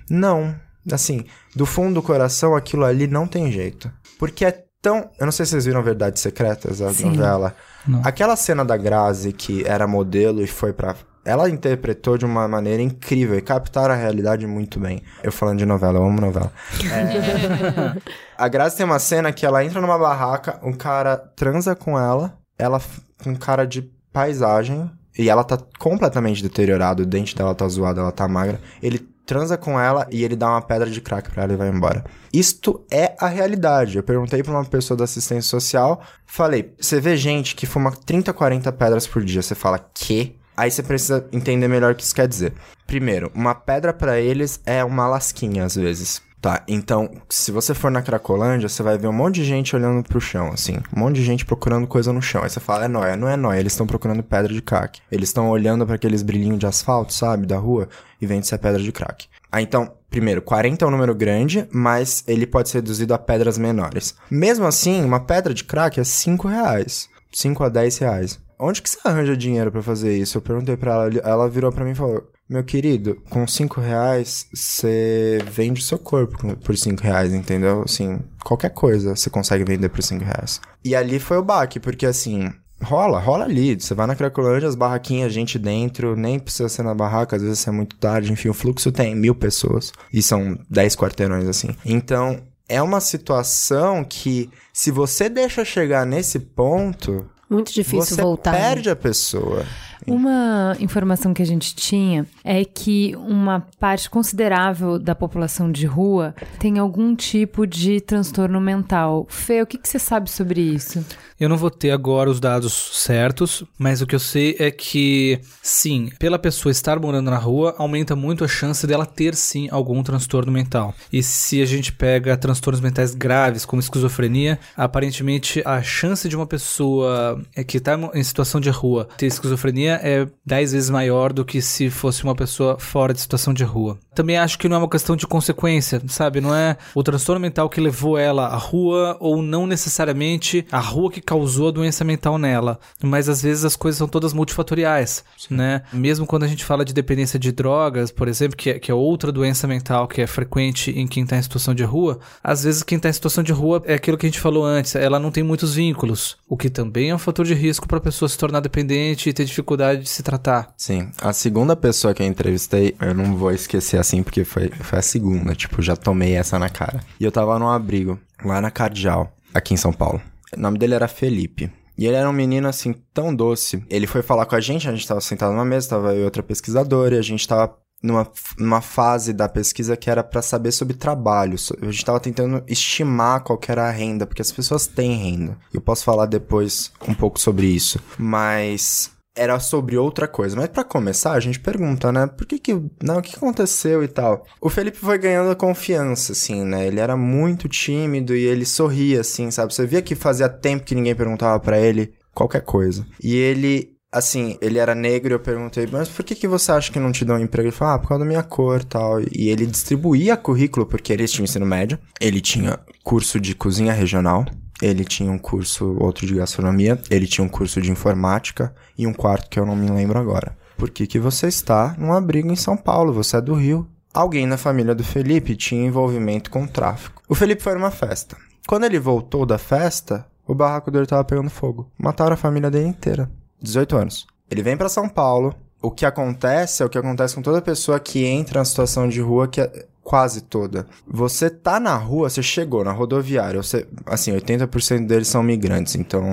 Speaker 4: não. Assim, do fundo do coração, aquilo ali não tem jeito. Porque é tão. Eu não sei se vocês viram Verdades Secretas, a novela.
Speaker 3: Não.
Speaker 4: Aquela cena da Grazi que era modelo e foi pra. Ela interpretou de uma maneira incrível e captaram a realidade muito bem. Eu falando de novela, eu amo novela. É... (laughs) a Grazi tem uma cena que ela entra numa barraca, um cara transa com ela, ela com cara de paisagem, e ela tá completamente deteriorada, o dente dela tá zoado, ela tá magra. Ele transa com ela e ele dá uma pedra de crack pra ela e vai embora. Isto é a realidade. Eu perguntei pra uma pessoa da assistência social, falei: "Você vê gente que fuma 30, 40 pedras por dia, você fala: "Que?" Aí você precisa entender melhor o que isso quer dizer. Primeiro, uma pedra pra eles é uma lasquinha às vezes. Tá, então, se você for na Cracolândia, você vai ver um monte de gente olhando pro chão, assim. Um monte de gente procurando coisa no chão. Aí você fala, é nóia. Não é nóia, eles estão procurando pedra de crack. Eles estão olhando pra aqueles brilhinhos de asfalto, sabe, da rua, e vendo se é pedra de crack. Aí então, primeiro, 40 é um número grande, mas ele pode ser reduzido a pedras menores. Mesmo assim, uma pedra de crack é 5 reais. 5 a 10 reais. Onde que você arranja dinheiro pra fazer isso? Eu perguntei pra ela, ela virou pra mim e falou: Meu querido, com 5 reais você vende o seu corpo por 5 reais, entendeu? Assim, qualquer coisa você consegue vender por 5 reais. E ali foi o baque, porque assim. Rola, rola ali. Você vai na Cracolândia, as barraquinhas, gente dentro, nem precisa ser na barraca, às vezes é muito tarde, enfim, o fluxo tem mil pessoas e são 10 quarteirões assim. Então, é uma situação que, se você deixa chegar nesse ponto,
Speaker 2: Muito difícil
Speaker 4: você
Speaker 2: voltar. né?
Speaker 4: perde a pessoa.
Speaker 1: Uma informação que a gente tinha é que uma parte considerável da população de rua tem algum tipo de transtorno mental. Fê, o que, que você sabe sobre isso?
Speaker 3: Eu não vou ter agora os dados certos, mas o que eu sei é que, sim, pela pessoa estar morando na rua, aumenta muito a chance dela ter, sim, algum transtorno mental. E se a gente pega transtornos mentais graves, como esquizofrenia, aparentemente a chance de uma pessoa é, que está em situação de rua ter esquizofrenia é 10 vezes maior do que se fosse uma pessoa fora de situação de rua. Também acho que não é uma questão de consequência, sabe? Não é o transtorno mental que levou ela à rua ou não necessariamente a rua que causou a doença mental nela. Mas às vezes as coisas são todas multifatoriais, né? Mesmo quando a gente fala de dependência de drogas, por exemplo, que é, que é outra doença mental que é frequente em quem está em situação de rua, às vezes quem está em situação de rua é aquilo que a gente falou antes, ela não tem muitos vínculos, o que também é um fator de risco para a pessoa se tornar dependente e ter dificuldade de se tratar.
Speaker 4: Sim. A segunda pessoa que eu entrevistei, eu não vou esquecer assim, porque foi, foi a segunda. Tipo, já tomei essa na cara. E eu tava num abrigo, lá na Cardial, aqui em São Paulo. O nome dele era Felipe. E ele era um menino, assim, tão doce. Ele foi falar com a gente, a gente tava sentado numa mesa, tava eu e outra pesquisadora, e a gente tava numa, numa fase da pesquisa que era para saber sobre trabalho. A gente tava tentando estimar qual era a renda, porque as pessoas têm renda. Eu posso falar depois um pouco sobre isso. Mas era sobre outra coisa. Mas pra começar, a gente pergunta, né? Por que que, não, o que aconteceu e tal? O Felipe foi ganhando confiança, assim, né? Ele era muito tímido e ele sorria, assim, sabe? Você via que fazia tempo que ninguém perguntava pra ele qualquer coisa. E ele, assim, ele era negro e eu perguntei, mas por que que você acha que não te dão um emprego? Ele falou, ah, por causa da minha cor tal. E ele distribuía currículo, porque eles tinham ensino médio. Ele tinha curso de cozinha regional. Ele tinha um curso, outro de gastronomia. Ele tinha um curso de informática. E um quarto que eu não me lembro agora. Por que que você está num abrigo em São Paulo? Você é do Rio. Alguém na família do Felipe tinha envolvimento com tráfico. O Felipe foi numa festa. Quando ele voltou da festa, o barraco dele tava pegando fogo. Mataram a família dele inteira. 18 anos. Ele vem pra São Paulo. O que acontece é o que acontece com toda pessoa que entra na situação de rua, que é quase toda. Você tá na rua, você chegou na rodoviária, você, assim, 80% deles são migrantes, então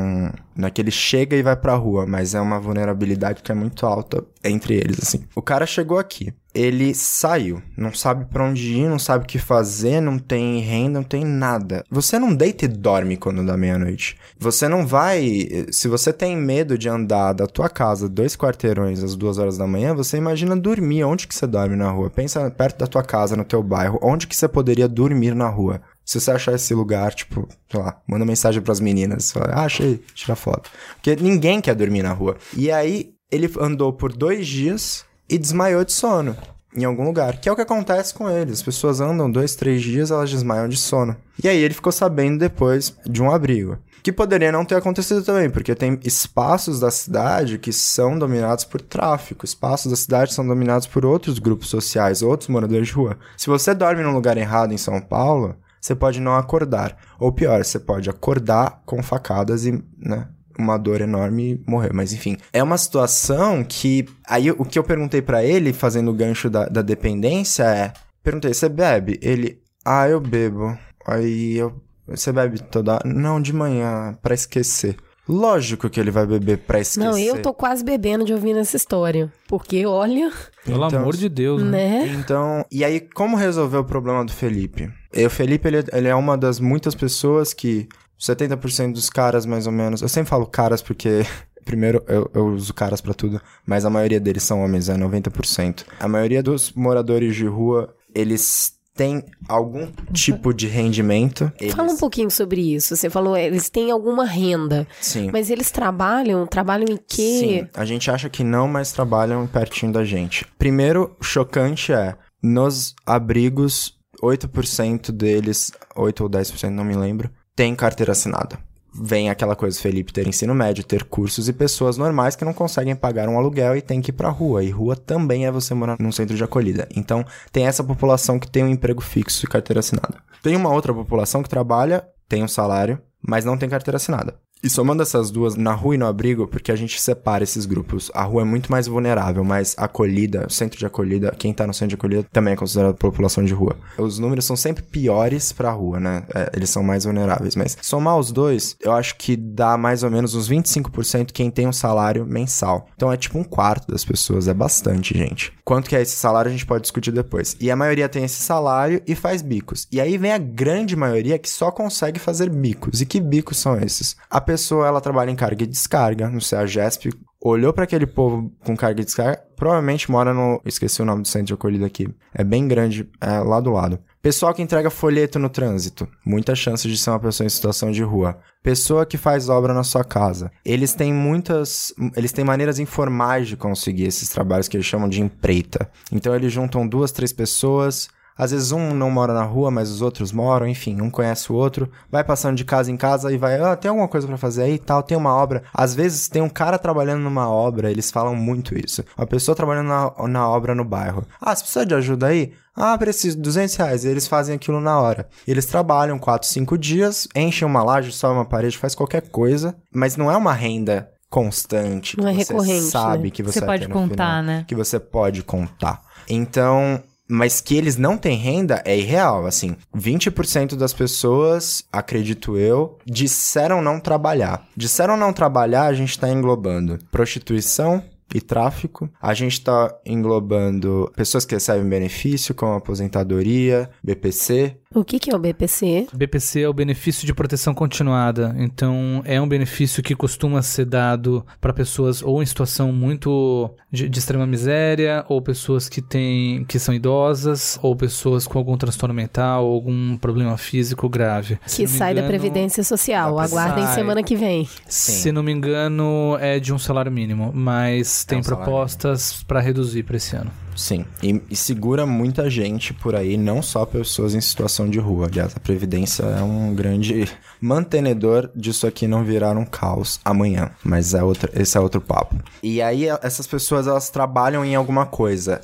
Speaker 4: não é que ele chega e vai pra rua, mas é uma vulnerabilidade que é muito alta entre eles, assim. O cara chegou aqui, ele saiu, não sabe pra onde ir, não sabe o que fazer, não tem renda, não tem nada. Você não deita e dorme quando dá meia-noite. Você não vai. Se você tem medo de andar da tua casa dois quarteirões às duas horas da manhã, você imagina dormir. Onde que você dorme na rua? Pensa perto da tua casa, no teu bairro. Onde que você poderia dormir na rua? Se você achar esse lugar, tipo, sei lá, manda mensagem pras meninas. Fala, ah, achei, tira foto. Porque ninguém quer dormir na rua. E aí, ele andou por dois dias e desmaiou de sono em algum lugar. Que é o que acontece com eles. As pessoas andam dois, três dias, elas desmaiam de sono. E aí ele ficou sabendo depois de um abrigo. Que poderia não ter acontecido também, porque tem espaços da cidade que são dominados por tráfico. Espaços da cidade são dominados por outros grupos sociais, outros moradores de rua. Se você dorme num lugar errado em São Paulo, você pode não acordar. Ou pior, você pode acordar com facadas e, né, uma dor enorme e morrer. Mas enfim, é uma situação que. Aí o que eu perguntei pra ele, fazendo o gancho da, da dependência, é: perguntei, você bebe? Ele, ah, eu bebo. Aí eu. Você bebe toda. Não, de manhã, pra esquecer. Lógico que ele vai beber pra esquecer.
Speaker 2: Não, eu tô quase bebendo de ouvir essa história. Porque, olha,
Speaker 3: Pelo
Speaker 4: Então-
Speaker 3: amor de Deus, né?
Speaker 2: né?
Speaker 4: Então, e aí, como resolver o problema do Felipe? E o Felipe, ele, ele é uma das muitas pessoas que 70% dos caras, mais ou menos. Eu sempre falo caras porque. (laughs) Primeiro, eu, eu uso caras pra tudo, mas a maioria deles são homens, é 90%. A maioria dos moradores de rua, eles têm algum tipo de rendimento. Eles,
Speaker 2: Fala um pouquinho sobre isso. Você falou, eles têm alguma renda.
Speaker 4: Sim.
Speaker 2: Mas eles trabalham? Trabalham em quê?
Speaker 4: Sim, a gente acha que não, mas trabalham pertinho da gente. Primeiro, chocante é, nos abrigos, 8% deles, 8 ou 10%, não me lembro, tem carteira assinada. Vem aquela coisa, Felipe, ter ensino médio, ter cursos e pessoas normais que não conseguem pagar um aluguel e tem que ir pra rua. E rua também é você morar num centro de acolhida. Então, tem essa população que tem um emprego fixo e carteira assinada. Tem uma outra população que trabalha, tem um salário, mas não tem carteira assinada. E somando essas duas, na rua e no abrigo, porque a gente separa esses grupos. A rua é muito mais vulnerável, mas acolhida, centro de acolhida, quem tá no centro de acolhida também é considerado população de rua. Os números são sempre piores pra rua, né? É, eles são mais vulneráveis. Mas somar os dois, eu acho que dá mais ou menos uns 25% quem tem um salário mensal. Então é tipo um quarto das pessoas, é bastante, gente. Quanto que é esse salário a gente pode discutir depois. E a maioria tem esse salário e faz bicos. E aí vem a grande maioria que só consegue fazer bicos. E que bicos são esses? A pessoa ela trabalha em carga e descarga no CEAGESP, olhou para aquele povo com carga e descarga, provavelmente mora no. Esqueci o nome do centro de acolhida aqui. É bem grande, é lá do lado. Pessoal que entrega folheto no trânsito, muita chance de ser uma pessoa em situação de rua. Pessoa que faz obra na sua casa. Eles têm muitas. Eles têm maneiras informais de conseguir esses trabalhos que eles chamam de empreita. Então eles juntam duas, três pessoas, às vezes um não mora na rua, mas os outros moram, enfim, um conhece o outro, vai passando de casa em casa e vai, ah, tem alguma coisa para fazer aí e tal, tem uma obra. Às vezes tem um cara trabalhando numa obra, eles falam muito isso. Uma pessoa trabalhando na, na obra no bairro. Ah, você precisa de ajuda aí? Ah, preciso, 200 reais. E eles fazem aquilo na hora. Eles trabalham 4, 5 dias, enchem uma laje, sobe uma parede, faz qualquer coisa, mas não é uma renda constante.
Speaker 2: Não é
Speaker 4: você
Speaker 2: recorrente,
Speaker 4: sabe
Speaker 2: né?
Speaker 4: que você,
Speaker 1: Você pode contar,
Speaker 4: final,
Speaker 1: né?
Speaker 4: Que você pode contar. Então, mas que eles não têm renda é irreal, assim. 20% das pessoas, acredito eu, disseram não trabalhar. Disseram não trabalhar, a gente tá englobando prostituição e tráfico. A gente tá englobando pessoas que recebem benefício, como aposentadoria, BPC.
Speaker 2: O que, que é o BPC?
Speaker 3: BPC é o benefício de proteção continuada. Então, é um benefício que costuma ser dado para pessoas ou em situação muito de, de extrema miséria, ou pessoas que têm que são idosas, ou pessoas com algum transtorno mental, ou algum problema físico grave.
Speaker 2: Que sai da
Speaker 3: engano-
Speaker 2: Previdência Social.
Speaker 4: da
Speaker 2: Aguardem
Speaker 3: Sai.
Speaker 2: semana que vem.
Speaker 4: Sim.
Speaker 3: Se não me engano, é de um salário mínimo, mas tem
Speaker 4: um
Speaker 3: propostas para reduzir para esse ano.
Speaker 4: Sim, e, e segura muita gente por aí, não só pessoas em situação de rua. Aliás, a Previdência é um grande (laughs) mantenedor disso aqui não virar um caos amanhã. Mas é outro, esse é outro papo. E aí, essas pessoas, elas trabalham em alguma coisa.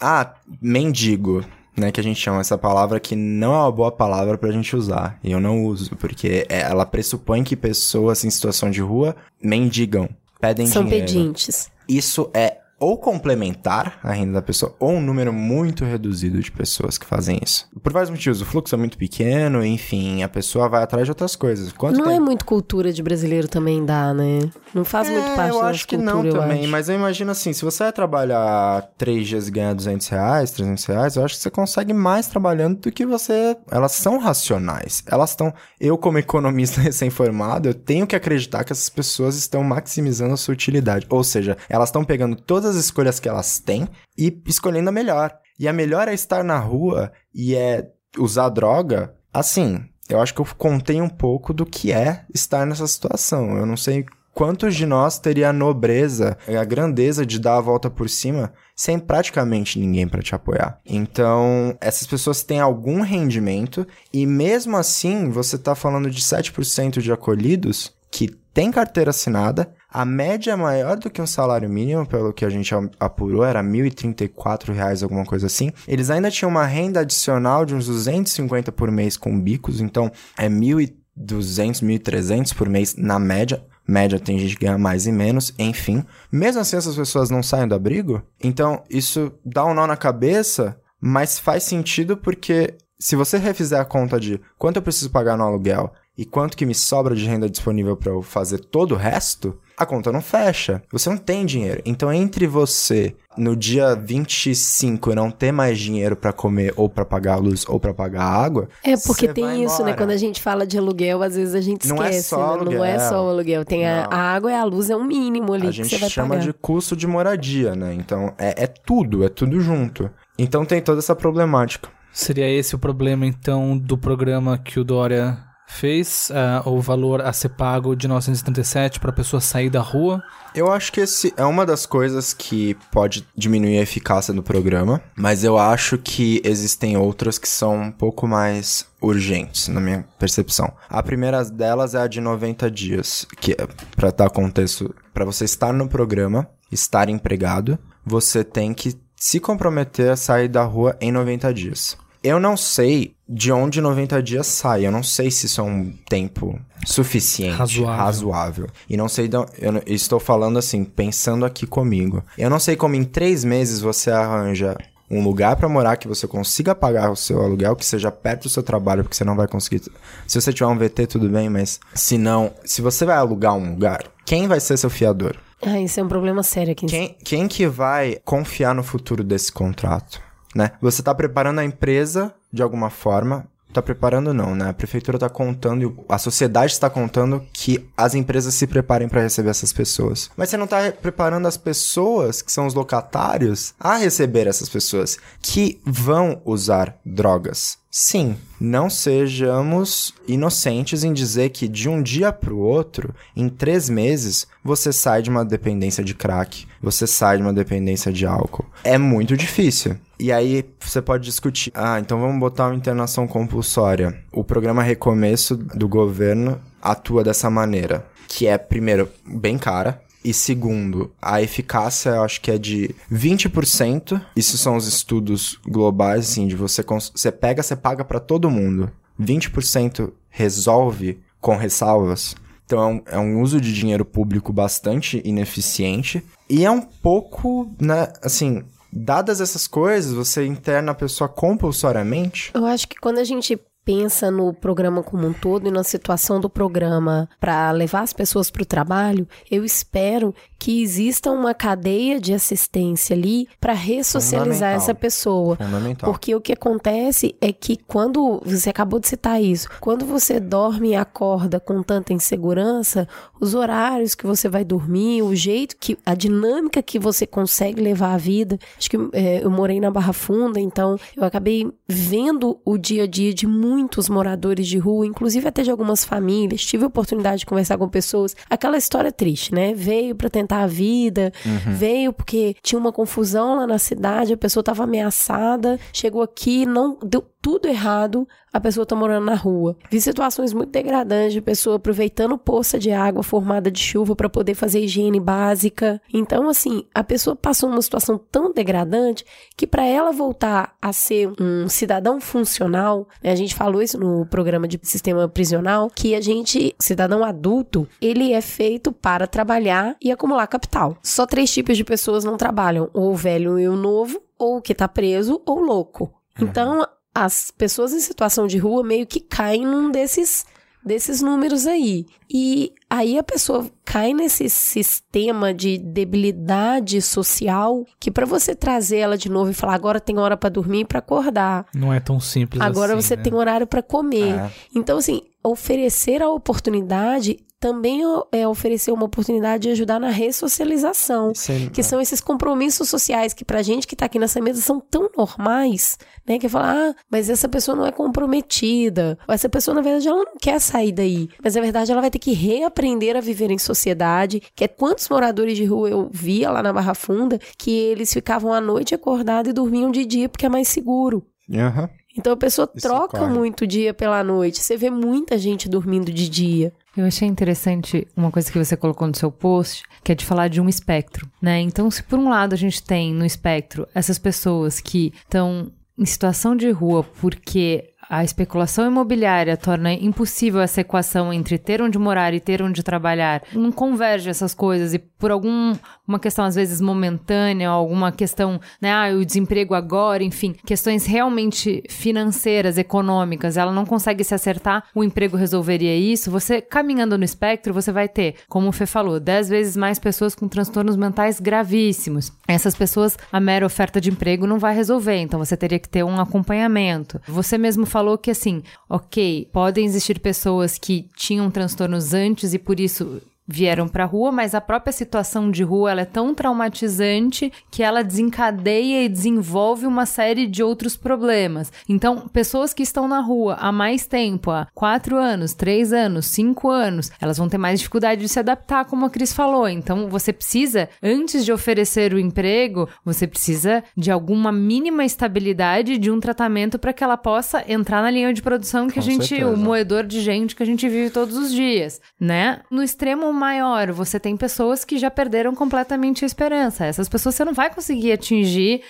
Speaker 4: Ah, mendigo. Né, que a gente chama essa palavra que não é uma boa palavra pra gente usar. E eu não uso, porque é- ela pressupõe que pessoas em situação de rua mendigam, pedem
Speaker 2: São
Speaker 4: dinheiro
Speaker 2: pedintes.
Speaker 4: isso é ou complementar a renda da pessoa, ou um número muito reduzido de pessoas que fazem isso. Por vários motivos. O fluxo é muito pequeno, enfim, a pessoa vai atrás de outras coisas. Quanto
Speaker 2: Não
Speaker 4: tem...
Speaker 2: é muito cultura de brasileiro também dar, né? Não faz muito
Speaker 4: É,
Speaker 2: parte
Speaker 4: eu acho que
Speaker 2: cultura,
Speaker 4: não também,
Speaker 2: acho.
Speaker 4: mas eu imagino assim, se você vai trabalhar três dias e ganhar 200 reais, 300 reais, eu acho que você consegue mais trabalhando do que você... Elas são racionais, elas estão... Eu, como economista (laughs) recém-formado, eu tenho que acreditar que essas pessoas estão maximizando a sua utilidade. Ou seja, elas estão pegando todas as escolhas que elas têm e escolhendo a melhor. E a melhor é estar na rua e é usar droga, assim... Eu acho que eu contei um pouco do que é estar nessa situação. Eu não sei quantos de nós teria a nobreza, a grandeza de dar a volta por cima sem praticamente ninguém para te apoiar. Então, essas pessoas têm algum rendimento e mesmo assim, você tá falando de 7% de acolhidos que tem carteira assinada, a média é maior do que um salário mínimo, pelo que a gente apurou, era 1.034 reais, alguma coisa assim. Eles ainda tinham uma renda adicional de uns 250 por mês com bicos, então é 1.200, 1.300 por mês na média. Média tem gente que ganha mais e menos, enfim. Mesmo assim, essas pessoas não saem do abrigo. Então, isso dá um nó na cabeça, mas faz sentido porque se você refizer a conta de quanto eu preciso pagar no aluguel e quanto que me sobra de renda disponível para eu fazer todo o resto, a conta não fecha. Você não tem dinheiro. Então, entre você no dia 25 não ter mais dinheiro para comer ou para pagar a luz ou para pagar a água,
Speaker 2: É porque
Speaker 4: você
Speaker 2: tem
Speaker 4: vai
Speaker 2: isso, né?
Speaker 4: embora.
Speaker 2: Quando a gente fala de aluguel, às vezes a gente
Speaker 4: Não é
Speaker 2: esquece,
Speaker 4: só
Speaker 2: né? Não é
Speaker 4: aluguel.
Speaker 2: só o aluguel. Tem a, a água e a luz, é um mínimo ali
Speaker 4: a
Speaker 2: que
Speaker 4: gente
Speaker 2: você vai
Speaker 4: chama
Speaker 2: pagar.
Speaker 4: de custo de moradia, né? Então, é, é tudo, é tudo junto. Então tem toda essa problemática.
Speaker 3: Seria esse o problema, então, do programa que o Dória fez? ah, o valor a ser pago de 977 para a pessoa sair da rua?
Speaker 4: Eu acho que esse é uma das coisas que pode diminuir a eficácia do programa, mas eu acho que existem outras que são um pouco mais urgentes, na minha percepção. A primeira delas é a de 90 dias, que para dar contexto, para você estar no programa, estar empregado, você tem que se comprometer a sair da rua em 90 dias. Eu não sei de onde 90 dias sai. Eu não sei se isso é um tempo suficiente,
Speaker 3: Razoável.
Speaker 4: razoável. E não sei, eu estou falando assim, pensando aqui comigo. Eu não sei como em três meses você arranja um lugar pra morar que você consiga pagar o seu aluguel, que seja perto do seu trabalho, porque você não vai conseguir. Se você tiver um VT, tudo bem, mas se não, se você vai alugar um lugar, quem vai ser seu fiador?
Speaker 2: Ah, isso é um problema sério aqui.
Speaker 4: Quem, quem que vai confiar no futuro desse contrato, né? Você tá preparando a empresa de alguma forma, tá preparando não, né? A prefeitura tá contando a sociedade está contando que as empresas se preparem para receber essas pessoas. Mas você não tá preparando as pessoas, que são os locatários, a receber essas pessoas que vão usar drogas. Sim, não sejamos inocentes em dizer que de um dia para o outro, em três meses, você sai de uma dependência de crack, você sai de uma dependência de álcool. É muito difícil. E aí você pode discutir, ah, então vamos botar uma internação compulsória. O programa Recomeço do governo atua dessa maneira, que é, primeiro, bem cara, e segundo, a eficácia eu acho que é de 20%. Isso são os estudos globais, assim, de você, você pega, você paga pra todo mundo. 20% resolve com ressalvas. Então é um, é um uso de dinheiro público bastante ineficiente. E é um pouco, né, assim, dadas essas coisas, você interna a pessoa compulsoriamente.
Speaker 2: Eu acho que quando a gente pensa no programa como um todo e na situação do programa para levar as pessoas para o trabalho, eu espero que exista uma cadeia de assistência ali para ressocializar essa pessoa.
Speaker 4: Fundamental.
Speaker 2: Porque o que acontece é que quando você acabou de citar isso, quando você dorme e acorda com tanta insegurança, os horários que você vai dormir, o jeito que a dinâmica que você consegue levar a vida. Acho que é, eu morei na Barra Funda, então eu acabei vendo o dia a dia de muitos moradores de rua, inclusive até de algumas famílias. Tive a oportunidade de conversar com pessoas. Aquela história triste, né? Veio para tentar a vida, veio porque tinha uma confusão lá na cidade, a pessoa estava ameaçada, chegou aqui, não deu tudo errado, a pessoa tá morando na rua. Vi situações muito degradantes de pessoa aproveitando poça de água formada de chuva para poder fazer higiene básica. Então, assim, a pessoa passou uma situação tão degradante que para ela voltar a ser um cidadão funcional, né, a gente falou isso no programa de sistema prisional, que a gente, cidadão adulto, ele é feito para trabalhar e acumular capital. Só três tipos de pessoas não trabalham: ou o velho e o novo, ou o que tá preso, ou louco. Então, as pessoas em situação de rua meio que caem num desses desses números aí. E aí a pessoa cai nesse sistema de debilidade social que para você trazer ela de novo e falar agora tem hora para dormir e para acordar.
Speaker 3: Não é tão simples
Speaker 2: Agora
Speaker 3: assim,
Speaker 2: você
Speaker 3: né?
Speaker 2: tem horário para comer.
Speaker 4: É.
Speaker 2: Então assim, oferecer a oportunidade também é oferecer uma oportunidade de ajudar na ressocialização.
Speaker 4: Sim,
Speaker 2: Que são esses compromissos sociais que pra gente que tá aqui nessa mesa são tão normais, né? Que fala, ah, mas essa pessoa não é comprometida. Ou essa pessoa, na verdade, ela não quer sair daí. Mas, na verdade, ela vai ter que reaprender a viver em sociedade. Que é quantos moradores de rua eu via lá na Barra Funda que eles ficavam à noite acordados e dormiam de dia porque é mais seguro.
Speaker 4: Aham.
Speaker 2: Então a pessoa
Speaker 4: Isso
Speaker 2: troca
Speaker 4: ocorre.
Speaker 2: muito o dia pela noite. Você vê muita gente dormindo de dia.
Speaker 1: Eu achei interessante uma coisa que você colocou no seu post, que é de falar de um espectro, né? Então, se por um lado a gente tem no espectro essas pessoas que estão em situação de rua porque a especulação imobiliária torna impossível essa equação entre ter onde morar e ter onde trabalhar. Não converge essas coisas e por alguma questão às vezes momentânea, alguma questão, né, ah, o desemprego agora, enfim, questões realmente financeiras, econômicas, ela não consegue se acertar, o emprego resolveria isso. Você caminhando no espectro, você vai ter, como o Fê falou, 10 vezes mais pessoas com transtornos mentais gravíssimos. Essas pessoas, a mera oferta de emprego não vai resolver, então você teria que ter um acompanhamento. Você mesmo falou que assim, ok, podem existir pessoas que tinham transtornos antes e por isso vieram pra rua, mas a própria situação de rua ela é tão traumatizante que ela desencadeia e desenvolve uma série de outros problemas. Então, pessoas que estão na rua há mais tempo, há quatro anos, três anos, cinco anos, elas vão ter mais dificuldade de se adaptar, como a Cris falou. Então, você precisa, antes de oferecer o emprego, você precisa de alguma mínima estabilidade de um tratamento para que ela possa entrar na linha de produção que
Speaker 4: Com
Speaker 1: a gente,
Speaker 4: certeza.
Speaker 1: o moedor de gente que a gente vive todos os dias, né? No extremo maior, você tem pessoas que já perderam completamente a esperança. Essas pessoas você não vai conseguir atingir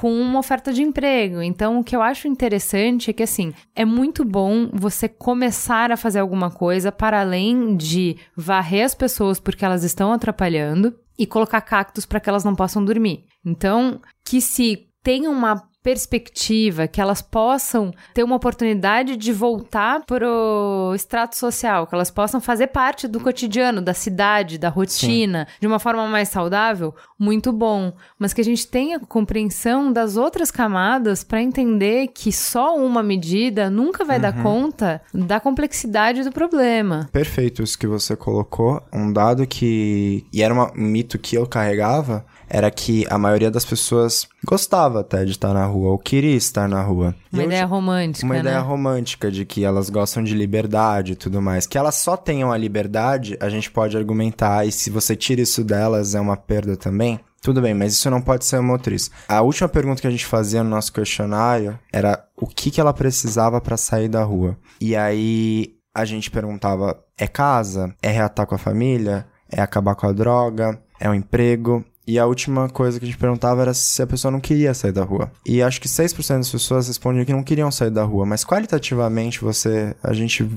Speaker 1: com uma oferta de emprego. Então, o que eu acho interessante é que, assim, é muito bom você começar a fazer alguma coisa para além de varrer as pessoas porque elas estão atrapalhando e colocar cactos para que elas não possam dormir. Então, que se tenha uma perspectiva, que elas possam ter uma oportunidade de voltar pro extrato social, que elas possam fazer parte do cotidiano, da cidade, da rotina, de uma forma mais saudável, muito bom. Mas que a gente tenha compreensão das outras camadas para entender que só uma medida nunca vai dar conta da complexidade do problema.
Speaker 4: Perfeito isso que você colocou. Um dado que. E era um mito que eu carregava. Era que a maioria das pessoas gostava até de estar na rua, ou queria estar na rua.
Speaker 1: Uma
Speaker 4: eu
Speaker 1: ideia
Speaker 4: ti-
Speaker 1: romântica,
Speaker 4: Uma
Speaker 1: né?
Speaker 4: ideia romântica de que elas gostam de liberdade e tudo mais. Que elas só tenham a liberdade, a gente pode argumentar, e se você tira isso delas, é uma perda também. Tudo bem, mas isso não pode ser motriz. A última pergunta que a gente fazia no nosso questionário era o que, que ela precisava pra sair da rua. E aí a gente perguntava: é casa? É reatar com a família? É acabar com a droga? É um emprego? E a última coisa que a gente perguntava era se a pessoa não queria sair da rua. E acho que 6% das pessoas respondiam que não queriam sair da rua, mas qualitativamente você, a gente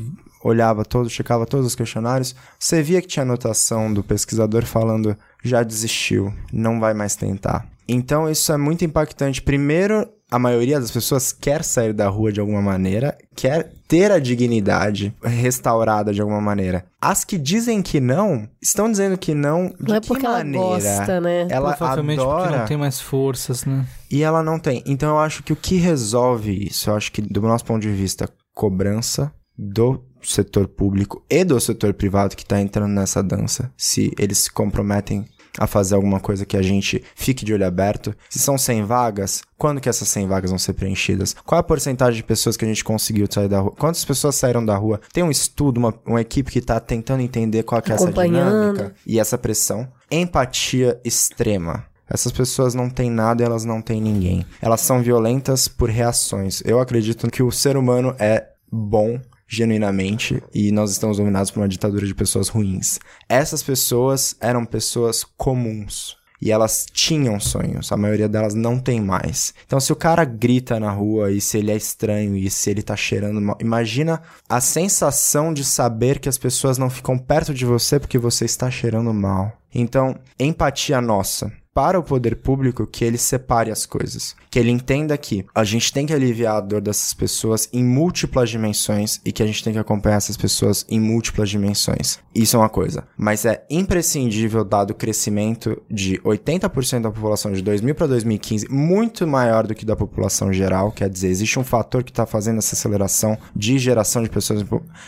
Speaker 4: olhava todos, checava todos os questionários, você via que tinha anotação do pesquisador falando já desistiu, não vai mais tentar. Então isso é muito impactante. Primeiro, a maioria das pessoas quer sair da rua de alguma maneira, quer ter a dignidade restaurada de alguma maneira. As que dizem que não, estão dizendo que não de
Speaker 2: Não é
Speaker 4: que
Speaker 2: porque ela
Speaker 4: maneira?
Speaker 2: gosta, né?
Speaker 4: Ela
Speaker 3: Provavelmente porque
Speaker 4: adora
Speaker 3: não tem mais forças, né?
Speaker 4: e ela não tem. Então eu acho que o que resolve isso, eu acho que do nosso ponto de vista, cobrança do setor público e do setor privado que está entrando nessa dança, se eles se comprometem a fazer alguma coisa que a gente fique de olho aberto. Se são 100 vagas, quando que essas 100 vagas vão ser preenchidas? Qual é a porcentagem de pessoas que a gente conseguiu sair da rua? Quantas pessoas saíram da rua? Tem um estudo, uma, uma equipe que está tentando entender qual é essa dinâmica e essa pressão. Empatia extrema. Essas pessoas não têm nada e elas não têm ninguém. Elas são violentas por reações. Eu acredito que o ser humano é bom genuinamente e nós estamos dominados por uma ditadura de pessoas ruins. Essas pessoas eram pessoas comuns. E elas tinham sonhos, a maioria delas não tem mais. Então, se o cara grita na rua e se ele é estranho e se ele tá cheirando mal, imagina a sensação de saber que as pessoas não ficam perto de você porque você está cheirando mal. Então, empatia nossa para o poder público que ele separe as coisas. Que ele entenda que a gente tem que aliviar a dor dessas pessoas em múltiplas dimensões e que a gente tem que acompanhar essas pessoas em múltiplas dimensões. Isso é uma coisa. Mas é imprescindível, dado o crescimento de 80% da população de 2000 para 2015, muito maior do que da população geral, quer dizer, existe um fator que está fazendo essa aceleração de geração de pessoas.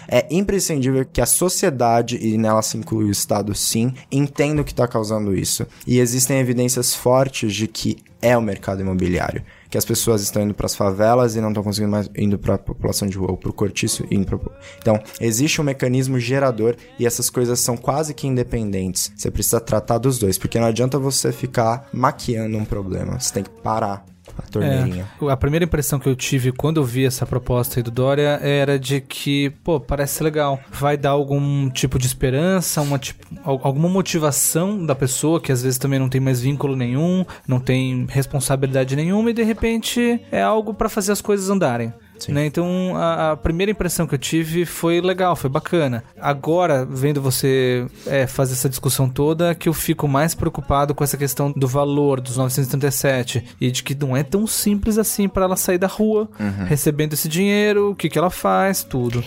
Speaker 4: É imprescindível que a sociedade, e nela se inclui o Estado sim, entenda o que está causando isso. E existem evidências fortes de que é o mercado imobiliário. Que as pessoas estão indo para as favelas e não estão conseguindo mais indo para a população de rua, ou para o cortiço indo pra... Então, existe um mecanismo gerador e essas coisas são quase que independentes. Você precisa tratar dos dois, porque não adianta você ficar maquiando um problema. Você tem que parar a torneirinha.
Speaker 3: É, a primeira impressão que eu tive quando eu vi essa proposta aí do Dória era de que, pô, parece legal. Vai dar algum tipo de esperança, uma tipo, al- alguma motivação da pessoa que às vezes também não tem mais vínculo nenhum, não tem responsabilidade nenhuma e de repente é algo pra fazer as coisas andarem. Né? Então a, a primeira impressão que eu tive foi legal, foi bacana. Agora, vendo você é, fazer essa discussão toda, que eu fico mais preocupado com essa questão do valor dos 937 e de que não é tão simples assim para ela sair da rua recebendo esse dinheiro, o que, que ela faz, tudo.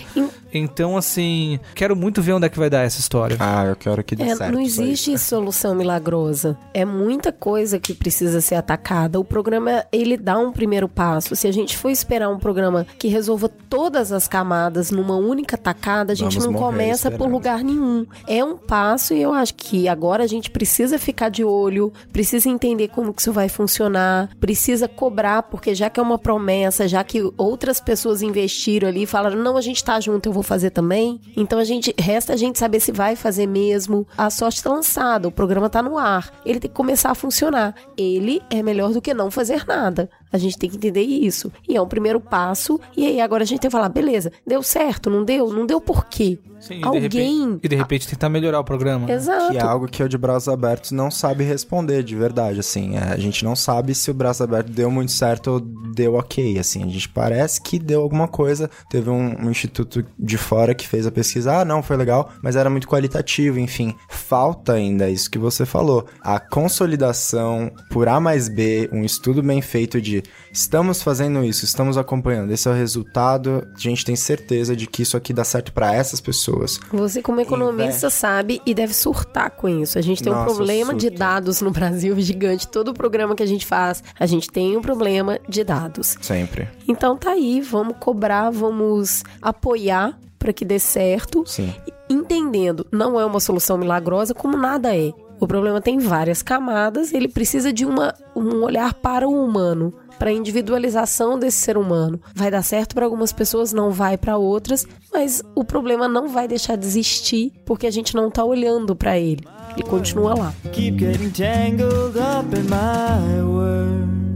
Speaker 3: Então, assim, quero muito ver onde é que vai dar essa história.
Speaker 4: Ah, eu quero que dê
Speaker 2: É,
Speaker 4: certo.
Speaker 2: não
Speaker 4: isso aí.
Speaker 2: existe solução milagrosa. É muita coisa que precisa ser atacada. O programa, ele dá um primeiro passo. Se a gente for esperar um programa que resolva todas as camadas numa única tacada, a gente
Speaker 4: Vamos
Speaker 2: não começa por lugar nenhum. É um passo e eu acho que agora a gente precisa ficar de olho, precisa entender como que isso vai funcionar, precisa cobrar, porque já que é uma promessa, já que outras pessoas investiram ali e falaram, não, a gente tá junto, eu vou fazer também. Então a gente resta a gente saber se vai fazer mesmo. A sorte tá lançada, o programa tá no ar. Ele tem que começar a funcionar. Ele é melhor do que não fazer nada. A gente tem que entender isso. E é um primeiro passo. E aí agora a gente tem que falar, beleza, deu certo, não deu? Não deu por quê?
Speaker 3: Sim, e de
Speaker 2: Alguém.
Speaker 3: repente- e de repente tentar melhorar o programa.
Speaker 2: Exato.
Speaker 4: Que é algo que o de braços abertos não sabe responder de verdade, assim. É, a gente não sabe se o braço aberto deu muito certo ou deu ok, assim. A gente parece que deu alguma coisa. Teve um, um instituto de fora que fez a pesquisa, ah, não, foi legal, mas era muito qualitativo, enfim. Falta ainda isso que você falou. A consolidação por A mais B, um estudo bem feito de estamos fazendo isso, estamos acompanhando, esse é o resultado, a gente tem certeza de que isso aqui dá certo pra essas pessoas.
Speaker 2: Você, como economista, sabe e deve surtar com isso. A gente tem um
Speaker 4: Nossa,
Speaker 2: problema de dados no Brasil gigante. Todo programa que a gente faz, a gente tem um problema de dados.
Speaker 4: Sempre.
Speaker 2: Então tá aí, vamos cobrar, vamos apoiar para que dê certo.
Speaker 4: Sim.
Speaker 2: Entendendo, não é uma solução milagrosa, como nada é. O problema tem várias camadas, ele precisa de uma, um olhar para o humano, para a individualização desse ser humano. Vai dar certo para algumas pessoas, não vai para outras, mas o problema não vai deixar de existir porque a gente não tá olhando para ele. Ele continua lá.
Speaker 5: Keep getting tangled up in my words.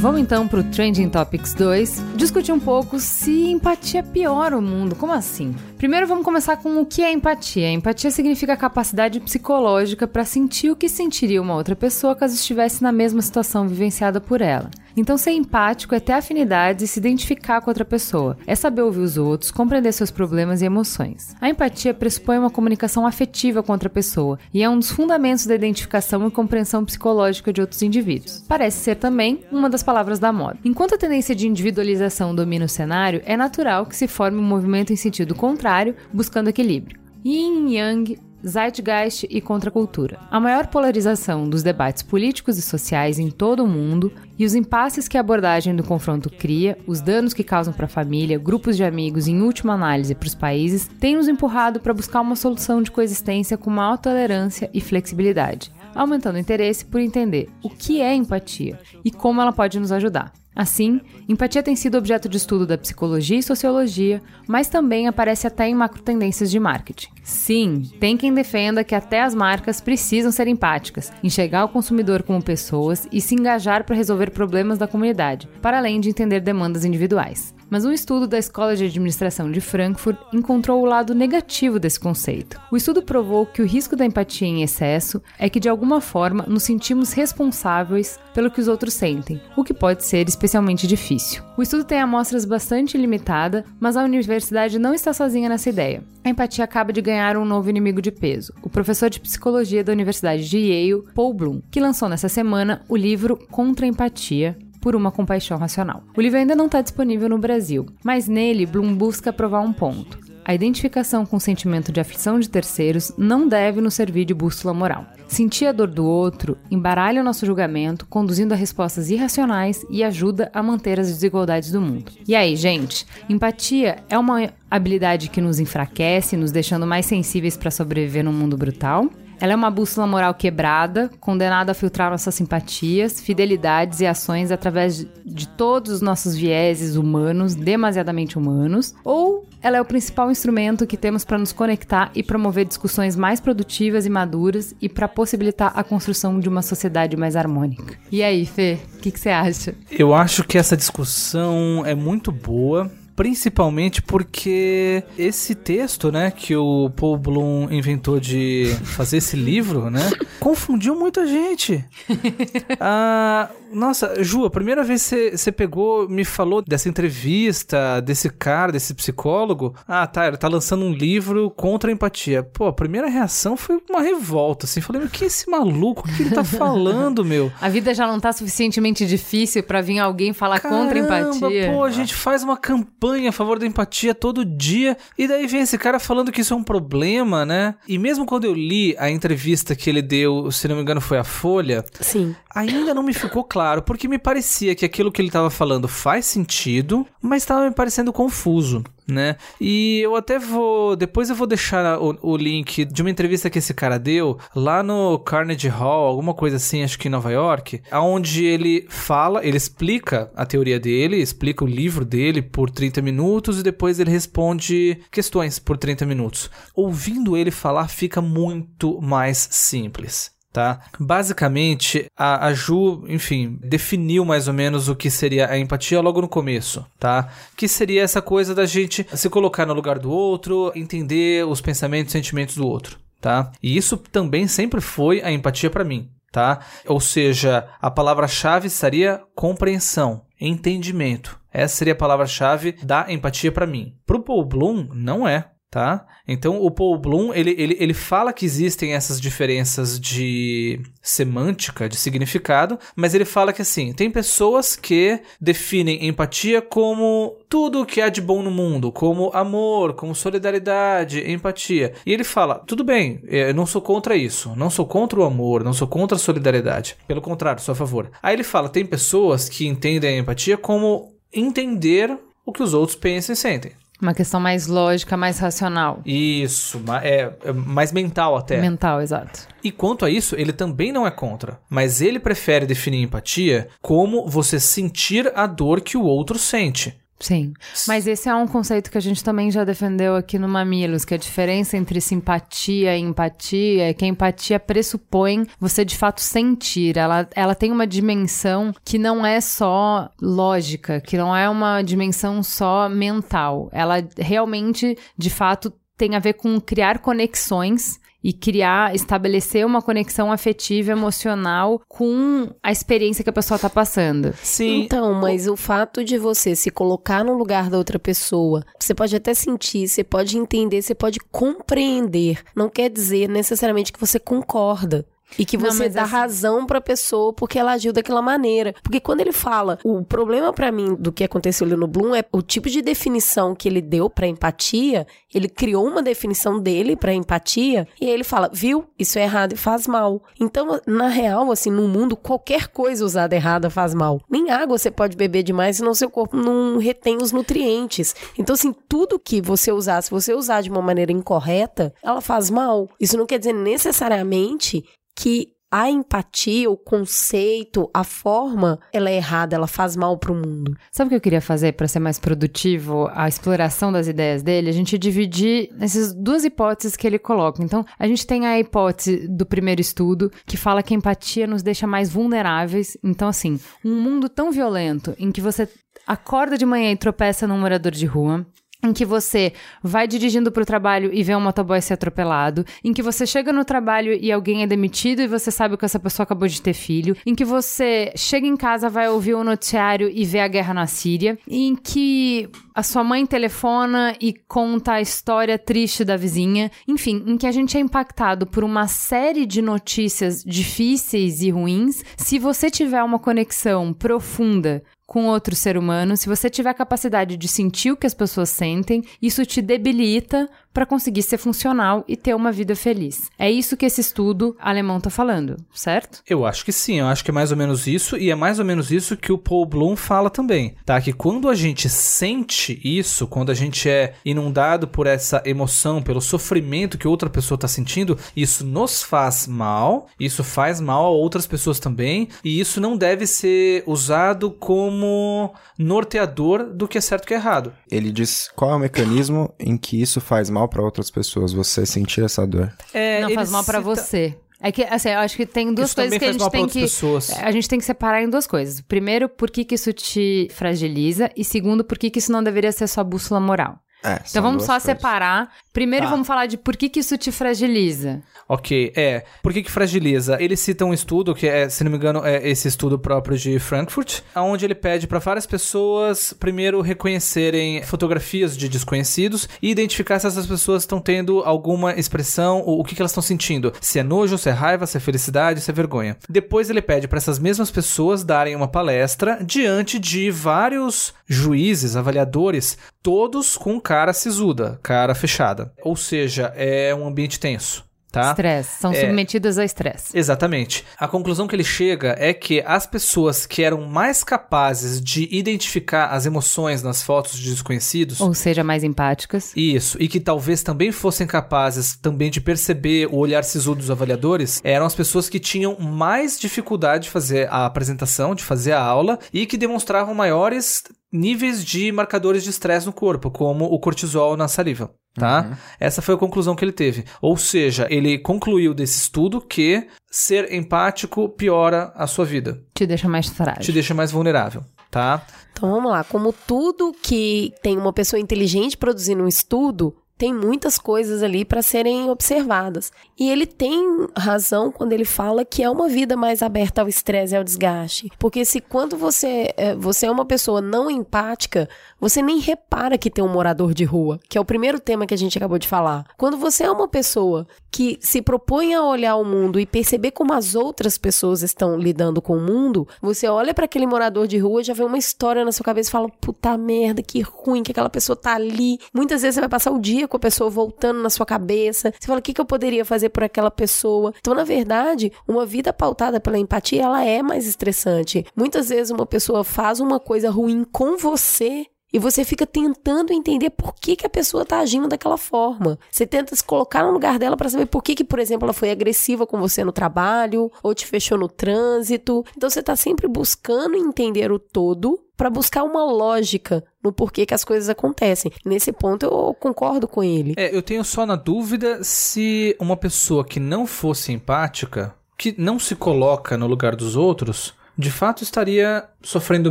Speaker 1: Vamos então pro Trending Topics 2, discutir um pouco se empatia piora o mundo. Como assim? Primeiro vamos começar com o que é empatia. Empatia significa a capacidade psicológica para sentir o que sentiria uma outra pessoa caso estivesse na mesma situação vivenciada por ela. Então, ser empático é ter afinidades e se identificar com outra pessoa. É saber ouvir os outros, compreender seus problemas e emoções. A empatia pressupõe uma comunicação afetiva com outra pessoa e é um dos fundamentos da identificação e compreensão psicológica de outros indivíduos. Parece ser também uma das palavras da moda. Enquanto a tendência de individualização domina o cenário, é natural que se forme um movimento em sentido contrário, buscando equilíbrio. Yin Yang Zeitgeist e contracultura. A maior polarização dos debates políticos e sociais em todo o mundo e os impasses que a abordagem do confronto cria, os danos que causam para a família, grupos de amigos e, em última análise, para os países, têm nos empurrado para buscar uma solução de coexistência com maior tolerância e flexibilidade, aumentando o interesse por entender o que é empatia e como ela pode nos ajudar. Assim, empatia tem sido objeto de estudo da psicologia e sociologia, mas também aparece até em macrotendências de marketing. Sim, tem quem defenda que até as marcas precisam ser empáticas, enxergar o consumidor como pessoas e se engajar para resolver problemas da comunidade, para além de entender demandas individuais. Mas um estudo da Escola de Administração de Frankfurt encontrou o lado negativo desse conceito. O estudo provou que o risco da empatia em excesso é que, de alguma forma, nos sentimos responsáveis pelo que os outros sentem, o que pode ser especialmente difícil. O estudo tem amostras bastante limitada, mas a universidade não está sozinha nessa ideia. A empatia acaba de ganhar um novo inimigo de peso, o professor de psicologia da Universidade de Yale, Paul Bloom, que lançou nessa semana o livro Contra a Empatia, por uma compaixão racional. O livro ainda não está disponível no Brasil, mas nele Bloom busca provar um ponto. A identificação com o sentimento de aflição de terceiros não deve nos servir de bússola moral. Sentir a dor do outro embaralha o nosso julgamento, conduzindo a respostas irracionais e ajuda a manter as desigualdades do mundo. E aí, gente? Empatia é uma habilidade que nos enfraquece, nos deixando mais sensíveis para sobreviver num mundo brutal? Ela é uma bússola moral quebrada, condenada a filtrar nossas simpatias, fidelidades e ações através de todos os nossos vieses humanos, demasiadamente humanos, ou ela é o principal instrumento que temos para nos conectar e promover discussões mais produtivas e maduras e para possibilitar a construção de uma sociedade mais harmônica. E aí, Fê, o que você acha?
Speaker 3: Eu acho que essa discussão é muito boa. Principalmente porque esse texto, né, que o Paul Bloom inventou de fazer esse livro, né, (laughs) confundiu muita gente. (laughs) Ah, nossa, Ju, a primeira vez que você pegou, me falou dessa entrevista, desse cara, desse psicólogo. Ah, tá, ele tá lançando um livro contra a empatia. Pô, a primeira reação foi uma revolta, assim. Falei, mas que é esse maluco? O que ele tá (laughs) falando, meu?
Speaker 1: A vida já não tá suficientemente difícil para vir alguém falar contra a
Speaker 3: Caramba,
Speaker 1: empatia?
Speaker 3: Pô, a gente faz uma campanha a favor da empatia todo dia e daí vem esse cara falando que isso é um problema, né? E mesmo quando eu li a entrevista que ele deu, se não me engano foi a Folha,
Speaker 2: Sim.
Speaker 3: ainda não me ficou claro, porque me parecia que aquilo que ele estava falando faz sentido, mas estava me parecendo confuso. Né? E eu até vou. Depois eu vou deixar o, o link de uma entrevista que esse cara deu lá no Carnegie Hall, alguma coisa assim, acho que em Nova York, aonde ele fala, ele explica a teoria dele, explica o livro dele por 30 minutos e depois ele responde questões por 30 minutos. Ouvindo ele falar fica muito mais simples tá? Basicamente, a, a, Ju, enfim, definiu mais ou menos o que seria a empatia logo no começo, tá? Que seria essa coisa da gente se colocar no lugar do outro, entender os pensamentos e sentimentos do outro, tá? E isso também sempre foi a empatia para mim, tá? Ou seja, a palavra-chave seria compreensão, entendimento. Essa seria a palavra-chave da empatia para mim. Pro Paul Bloom, não é tá? Então o Paul Bloom ele, ele, ele fala que existem essas diferenças de semântica, de significado, mas ele fala que assim tem pessoas que definem empatia como tudo o que há de bom no mundo, como amor, como solidariedade, empatia. E ele fala tudo bem, eu não sou contra isso, não sou contra o amor, não sou contra a solidariedade, pelo contrário, sou a favor. Aí ele fala tem pessoas que entendem a empatia como entender o que os outros pensam e sentem.
Speaker 1: Uma questão mais lógica, mais racional.
Speaker 3: Isso, é, é mais mental até.
Speaker 1: Mental, exato.
Speaker 3: E quanto a isso, ele também não é contra, mas ele prefere definir empatia como você sentir a dor que o outro sente.
Speaker 1: Sim. Mas esse é um conceito que a gente também já defendeu aqui no Mamilos, que a diferença entre simpatia e empatia é que a empatia pressupõe você de fato sentir. Ela, ela tem uma dimensão que não é só lógica, que não é uma dimensão só mental. Ela realmente, de fato, tem a ver com criar conexões e criar, estabelecer uma conexão afetiva, emocional com a experiência que a pessoa está passando.
Speaker 2: Sim. Então, mas o fato de você se colocar no lugar da outra pessoa, você pode até sentir, você pode entender, você pode compreender. Não quer dizer necessariamente que você concorda. E que você não, dá assim... razão pra pessoa porque ela agiu daquela maneira. Porque quando ele fala, o problema para mim do que aconteceu ali no Bloom é o tipo de definição que ele deu para empatia. Ele criou uma definição dele para empatia e aí ele fala, viu? Isso é errado e faz mal. Então, na real, assim, no mundo, qualquer coisa usada errada faz mal. Nem água você pode beber demais, senão seu corpo não retém os nutrientes. Então, assim, tudo que você usar, se você usar de uma maneira incorreta, ela faz mal. Isso não quer dizer necessariamente que a empatia, o conceito, a forma, ela é errada, ela faz mal para o mundo.
Speaker 1: Sabe o que eu queria fazer para ser mais produtivo a exploração das ideias dele? A gente dividir nessas duas hipóteses que ele coloca. Então, a gente tem a hipótese do primeiro estudo que fala que a empatia nos deixa mais vulneráveis. Então, assim, um mundo tão violento em que você acorda de manhã e tropeça num morador de rua, em que você vai dirigindo para o trabalho e vê um motoboy ser atropelado, em que você chega no trabalho e alguém é demitido e você sabe que essa pessoa acabou de ter filho, em que você chega em casa, vai ouvir o um noticiário e vê a guerra na Síria, em que a sua mãe telefona e conta a história triste da vizinha, enfim, em que a gente é impactado por uma série de notícias difíceis e ruins, se você tiver uma conexão profunda com outro ser humano, se você tiver a capacidade de sentir o que as pessoas sentem, isso te debilita para conseguir ser funcional e ter uma vida feliz. É isso que esse estudo alemão está falando, certo?
Speaker 3: Eu acho que sim, eu acho que é mais ou menos isso e é mais ou menos isso que o Paul Bloom fala também, tá? Que quando a gente sente isso, quando a gente é inundado por essa emoção, pelo sofrimento que outra pessoa está sentindo, isso nos faz mal, isso faz mal a outras pessoas também, e isso não deve ser usado como norteador do que é certo e que é errado.
Speaker 4: Ele diz qual é o mecanismo em que isso faz mal mal para outras pessoas, você sentir essa dor.
Speaker 1: É, não faz mal para você. É que, assim, eu acho que tem duas isso coisas que a gente tem que. Pessoas. A gente tem que separar em duas coisas. Primeiro, por que, que isso te fragiliza? E segundo, por que, que isso não deveria ser sua bússola moral? É, então vamos só coisas. separar. Primeiro tá. vamos falar de por que, que isso te fragiliza.
Speaker 3: Ok, é. Por que, que fragiliza? Ele cita um estudo, que é, se não me engano, é esse estudo próprio de Frankfurt, onde ele pede para várias pessoas primeiro reconhecerem fotografias de desconhecidos e identificar se essas pessoas estão tendo alguma expressão, ou o que, que elas estão sentindo. Se é nojo, se é raiva, se é felicidade, se é vergonha. Depois ele pede para essas mesmas pessoas darem uma palestra diante de vários juízes, avaliadores, todos com cara sisuda, cara fechada. Ou seja, é um ambiente tenso tá?
Speaker 1: Estresse. São
Speaker 3: É.
Speaker 1: submetidas a estresse.
Speaker 3: Exatamente. A conclusão que ele chega é que as pessoas que eram mais capazes de identificar as emoções nas fotos de desconhecidos.
Speaker 1: Ou seja, mais empáticas.
Speaker 3: Isso, e que talvez também fossem capazes também de perceber o olhar sisudo dos avaliadores, eram as pessoas que tinham mais dificuldade de fazer a apresentação, de fazer a aula, e que demonstravam maiores níveis de marcadores de estresse no corpo, como o cortisol na saliva, tá? Essa foi a conclusão que ele teve. Ou seja, ele concluiu desse estudo que ser empático piora a sua vida,
Speaker 1: Te deixa mais frágil.
Speaker 3: te deixa mais vulnerável, tá?
Speaker 2: Então vamos lá, como tudo que tem uma pessoa inteligente produzindo um estudo, tem muitas coisas ali para serem observadas. E ele tem razão quando ele fala que é uma vida mais aberta ao estresse e ao desgaste. Porque se quando você é, você é uma pessoa não empática, você nem repara que tem um morador de rua, que é o primeiro tema que a gente acabou de falar. Quando você é uma pessoa que se propõe a olhar o mundo e perceber como as outras pessoas estão lidando com o mundo, você olha para aquele morador de rua, já vê uma história na sua cabeça e fala: puta merda, que ruim que aquela pessoa tá ali. Muitas vezes você vai passar o dia com a pessoa voltando na sua cabeça. Você fala: o que, que eu poderia fazer por aquela pessoa? Então, na verdade, uma vida pautada pela empatia, ela é mais estressante. Muitas vezes uma pessoa faz uma coisa ruim com você e você fica tentando entender por que, que a pessoa tá agindo daquela forma. Você tenta se colocar no lugar dela para saber por que, que, por exemplo, ela foi agressiva com você no trabalho ou te fechou no trânsito. Então você tá sempre buscando entender o todo para buscar uma lógica no porquê que as coisas acontecem. Nesse ponto eu concordo com ele.
Speaker 3: É, eu tenho só na dúvida se uma pessoa que não fosse empática, que não se coloca no lugar dos outros, de fato estaria sofrendo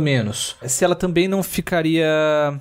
Speaker 3: menos. Se ela também não ficaria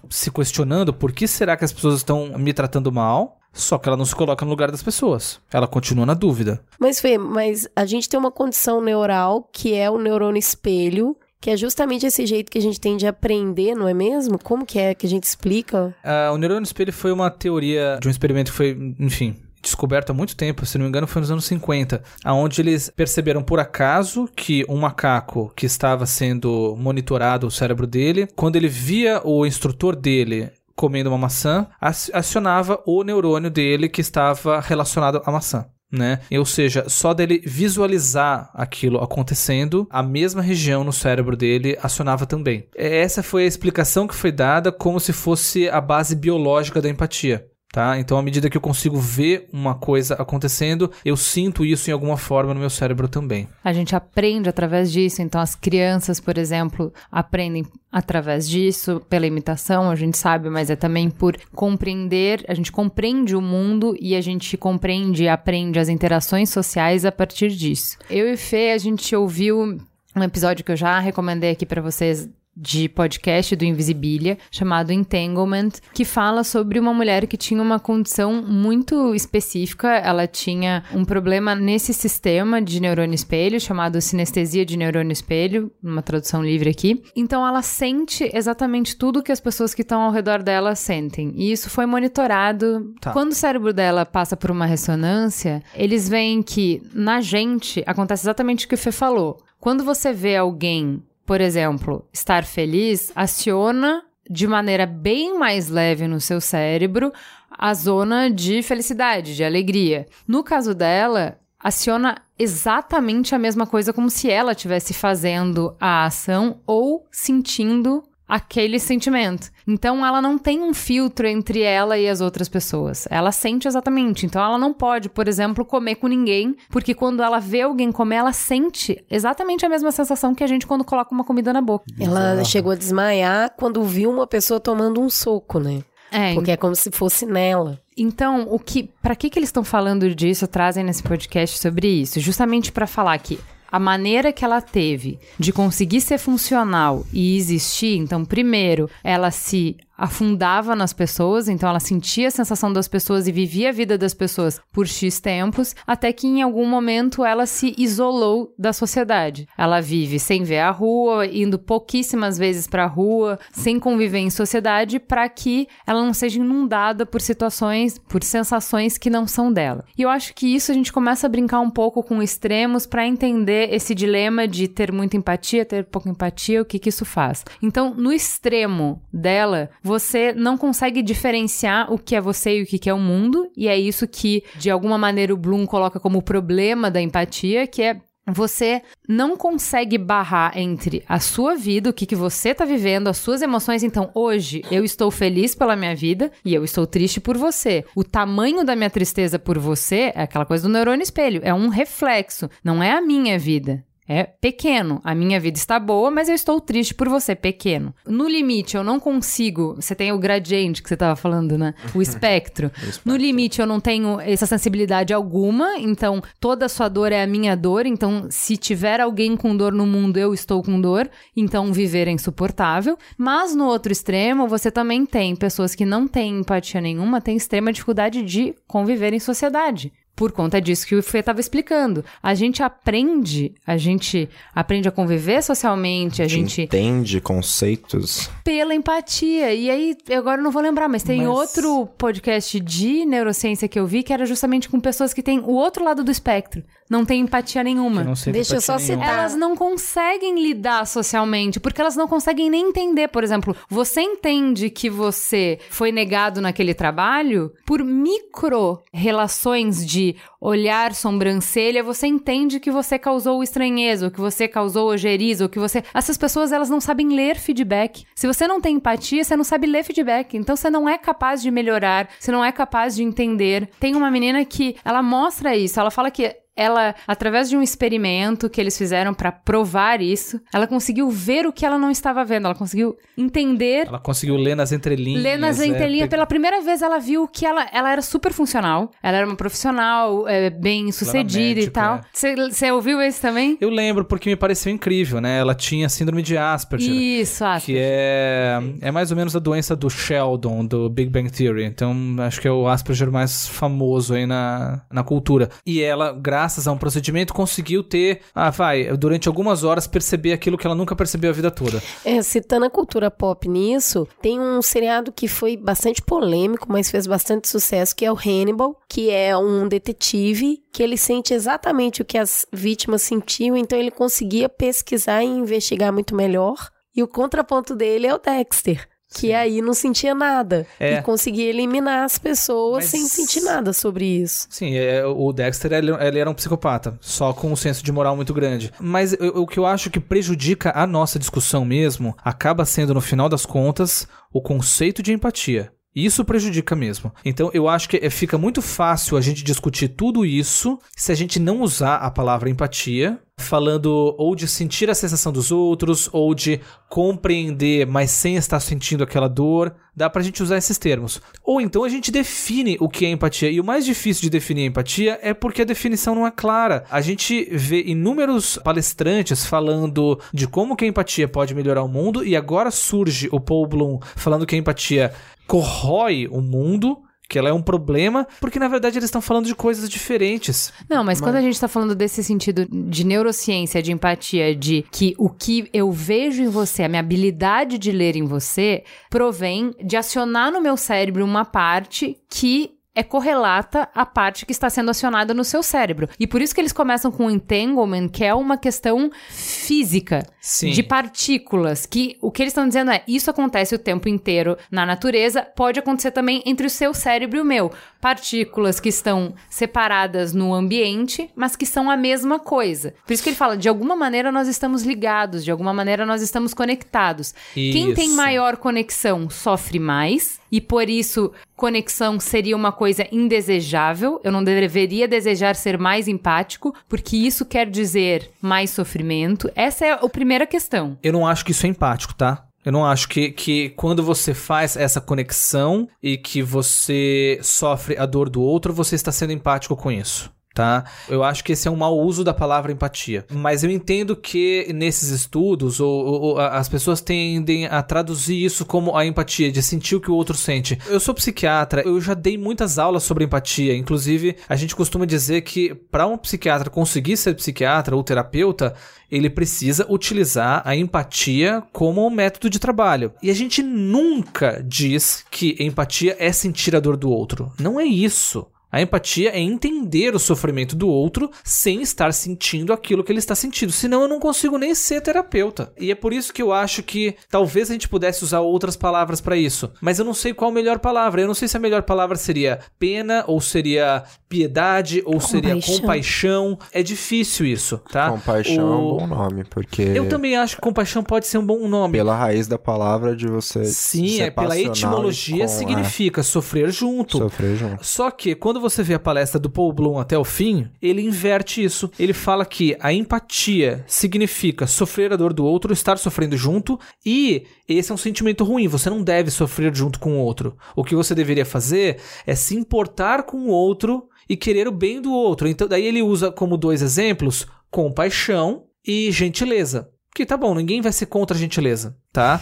Speaker 3: se questionando por que será que as pessoas estão me tratando mal, só que ela não se coloca no lugar das pessoas. Ela continua na dúvida.
Speaker 2: Mas, Fê, mas a gente tem uma condição neural que é o neurônio espelho, que é justamente esse jeito que a gente tem de aprender, não é mesmo? Como que é que a gente explica?
Speaker 3: Ah, o neurônio espelho foi uma teoria de um experimento que foi, enfim, descoberto há muito tempo, se não me engano foi nos anos 50, aonde eles perceberam por acaso que um macaco que estava sendo monitorado o cérebro dele, quando ele via o instrutor dele comendo uma maçã, ac- acionava o neurônio dele que estava relacionado à maçã. Né? Ou seja, só dele visualizar aquilo acontecendo, a mesma região no cérebro dele acionava também. Essa foi a explicação que foi dada como se fosse a base biológica da empatia. Tá? Então, à medida que eu consigo ver uma coisa acontecendo, eu sinto isso em alguma forma no meu cérebro também.
Speaker 1: A gente aprende através disso. Então, as crianças, por exemplo, aprendem através disso, pela imitação, a gente sabe, mas é também por compreender. A gente compreende o mundo e a gente compreende e aprende as interações sociais a partir disso. Eu e Fê, a gente ouviu um episódio que eu já recomendei aqui pra vocês de podcast do Invisibilia, chamado Entanglement, que fala sobre uma mulher que tinha uma condição muito específica. Ela tinha um problema nesse sistema de neurônio espelho, chamado sinestesia de neurônio espelho, uma tradução livre aqui. Então ela sente exatamente tudo que as pessoas que estão ao redor dela sentem. E isso foi monitorado.
Speaker 3: Tá.
Speaker 1: Quando o cérebro dela passa por uma ressonância, eles veem que na gente acontece exatamente o que o Fê falou. Quando você vê alguém por exemplo, estar feliz, aciona de maneira bem mais leve no seu cérebro a zona de felicidade, de alegria. No caso dela, aciona exatamente a mesma coisa como se ela estivesse fazendo a ação ou sentindo aquele sentimento. Então ela não tem um filtro entre ela e as outras pessoas. Ela sente exatamente. Então ela não pode, por exemplo, comer com ninguém, porque quando ela vê alguém comer, ela sente exatamente a mesma sensação que a gente quando coloca uma comida na boca.
Speaker 2: Ela chegou a desmaiar quando viu uma pessoa tomando um soco, né?
Speaker 1: É,
Speaker 2: Porque é como se fosse nela.
Speaker 1: Então, o que, para que que eles estão falando disso, trazem nesse podcast sobre isso? Justamente para falar que a maneira que ela teve de conseguir ser funcional e existir, então, primeiro, ela se afundava nas pessoas, então ela sentia a sensação das pessoas e vivia a vida das pessoas por X tempos, até que em algum momento ela se isolou da sociedade. Ela vive sem ver a rua, indo pouquíssimas vezes para a rua, sem conviver em sociedade, para que ela não seja inundada por situações, por sensações que não são dela. E eu acho que isso a gente começa a brincar um pouco com extremos para entender esse dilema de ter muita empatia, ter pouca empatia, o que que isso faz. Então, no extremo dela, você não consegue diferenciar o que é você e o que é o mundo, e é isso que, de alguma maneira, o Bloom coloca como problema da empatia, que é você não consegue barrar entre a sua vida, o que, que você tá vivendo, as suas emoções. Então, hoje, eu estou feliz pela minha vida e eu estou triste por você. O tamanho da minha tristeza por você é aquela coisa do neurônio espelho, é um reflexo, não é a minha vida. É pequeno. A minha vida está boa, mas eu estou triste por você, pequeno. No limite, eu não consigo. Você tem o gradiente que você estava falando, né? (laughs) O espectro. o espectro. No limite, eu não tenho essa sensibilidade alguma. Então, toda a sua dor é a minha dor. Então, se tiver alguém com dor no mundo, eu estou com dor. Então, viver é insuportável. Mas no outro extremo, você também tem pessoas que não têm empatia nenhuma, têm extrema dificuldade de conviver em sociedade por conta disso que o Fê estava explicando. A gente aprende, a gente aprende a conviver socialmente, a, a gente,
Speaker 4: gente entende conceitos
Speaker 1: pela empatia. E aí, agora eu não vou lembrar, mas tem mas... outro podcast de neurociência que eu vi que era justamente com pessoas que têm o outro lado do espectro não tem empatia nenhuma.
Speaker 2: Deixa eu só citar.
Speaker 1: Elas não conseguem lidar socialmente, porque elas não conseguem nem entender. Por exemplo, você entende que você foi negado naquele trabalho por micro relações de olhar, sobrancelha, você entende que você causou estranheza, ou que você causou ojeriza, ou que você. Essas pessoas, elas não sabem ler feedback. Se você não tem empatia, você não sabe ler feedback. Então você não é capaz de melhorar, você não é capaz de entender. Tem uma menina que ela mostra isso, ela fala que ela, através de um experimento que eles fizeram para provar isso, ela conseguiu ver o que ela não estava vendo, ela conseguiu entender.
Speaker 3: Ela conseguiu ler nas entrelinhas.
Speaker 1: Ler nas é, entrelinhas. Pe... Pela primeira vez ela viu que ela, ela era super funcional, ela era uma profissional é, bem sucedida e tal. Você é. ouviu esse também?
Speaker 3: Eu lembro, porque me pareceu incrível, né? Ela tinha síndrome de Asperger.
Speaker 1: Isso, Asperger.
Speaker 3: Que é, é mais ou menos a doença do Sheldon, do Big Bang Theory. Então, acho que é o Asperger mais famoso aí na, na cultura. E ela, graças graças a um procedimento, conseguiu ter, ah, vai, durante algumas horas perceber aquilo que ela nunca percebeu a vida toda.
Speaker 2: É, citando a cultura pop nisso, tem um seriado que foi bastante polêmico, mas fez bastante sucesso, que é o Hannibal, que é um detetive que ele sente exatamente o que as vítimas sentiam, então ele conseguia pesquisar e investigar muito melhor. E o contraponto dele é o Dexter que Sim. aí não sentia nada é. e conseguia eliminar as pessoas Mas... sem sentir nada sobre isso.
Speaker 3: Sim, é, o Dexter ele, ele, era um psicopata, só com um senso de moral muito grande. Mas o que eu acho que prejudica a nossa discussão mesmo acaba sendo, no final das contas, o conceito de empatia. Isso prejudica mesmo. Então eu acho que é, fica muito fácil a gente discutir tudo isso se a gente não usar a palavra empatia, falando ou de sentir a sensação dos outros, ou de compreender, mas sem estar sentindo aquela dor. Dá pra gente usar esses termos. Ou então a gente define o que é empatia. E o mais difícil de definir a empatia é porque a definição não é clara. A gente vê inúmeros palestrantes falando de como que a empatia pode melhorar o mundo, e agora surge o Paul Bloom falando que a empatia corrói o mundo que ela é um problema, porque na verdade eles estão falando de coisas diferentes.
Speaker 1: Não, mas, mas, quando a gente está falando desse sentido de neurociência, de empatia, de que o que eu vejo em você, a minha habilidade de ler em você, provém de acionar no meu cérebro uma parte que é correlata à parte que está sendo acionada no seu cérebro. E por isso que eles começam com o entanglement, que é uma questão física
Speaker 3: Sim.
Speaker 1: de partículas, que o que eles estão dizendo é, isso acontece o tempo inteiro na natureza, pode acontecer também entre o seu cérebro e o meu. Partículas que estão separadas no ambiente, mas que são a mesma coisa. Por isso que ele fala, de alguma maneira nós estamos ligados, de alguma maneira nós estamos conectados. Isso. Quem tem maior conexão sofre mais, e por isso conexão seria uma coisa indesejável. Eu não deveria desejar ser mais empático, porque isso quer dizer mais sofrimento. Essa é a primeira questão.
Speaker 3: Eu não acho que isso é empático, tá? Eu não acho que, que quando você faz essa conexão e que você sofre a dor do outro, você está sendo empático com isso tá? Eu acho que esse é um mau uso da palavra empatia. Mas eu entendo que nesses estudos, ou, ou, as pessoas tendem a traduzir isso como a empatia, de sentir o que o outro sente. Eu sou psiquiatra, eu já dei muitas aulas sobre empatia. Inclusive, a gente costuma dizer que para um psiquiatra conseguir ser psiquiatra ou terapeuta, ele precisa utilizar a empatia como um método de trabalho. E a gente nunca diz que empatia é sentir a dor do outro. Não é isso. A empatia é entender o sofrimento do outro sem estar sentindo aquilo que ele está sentindo. Senão eu não consigo nem ser terapeuta. E é por isso que eu acho que talvez a gente pudesse usar outras palavras para isso. Mas eu não sei qual a melhor palavra. Eu não sei se a melhor palavra seria pena, ou seria piedade, ou seria
Speaker 2: Compaixão.
Speaker 3: compaixão. É difícil isso, tá?
Speaker 4: Compaixão é um
Speaker 3: O-
Speaker 4: bom nome, porque
Speaker 3: Eu também acho que compaixão pode ser um bom nome.
Speaker 4: pela raiz da palavra de você
Speaker 3: Sim, é pela etimologia
Speaker 4: com,
Speaker 3: significa sofrer
Speaker 4: é,
Speaker 3: junto.
Speaker 4: sofrer junto.
Speaker 3: Só que quando você vê a palestra do Paul Bloom até o fim, ele inverte isso. Ele fala que a empatia significa sofrer a dor do outro, estar sofrendo junto, e esse é um sentimento ruim. Você não deve sofrer junto com o outro. O que você deveria fazer é se importar com o outro e querer o bem do outro. Então, daí ele usa como dois exemplos compaixão e gentileza. Que tá bom, ninguém vai ser contra a gentileza, tá?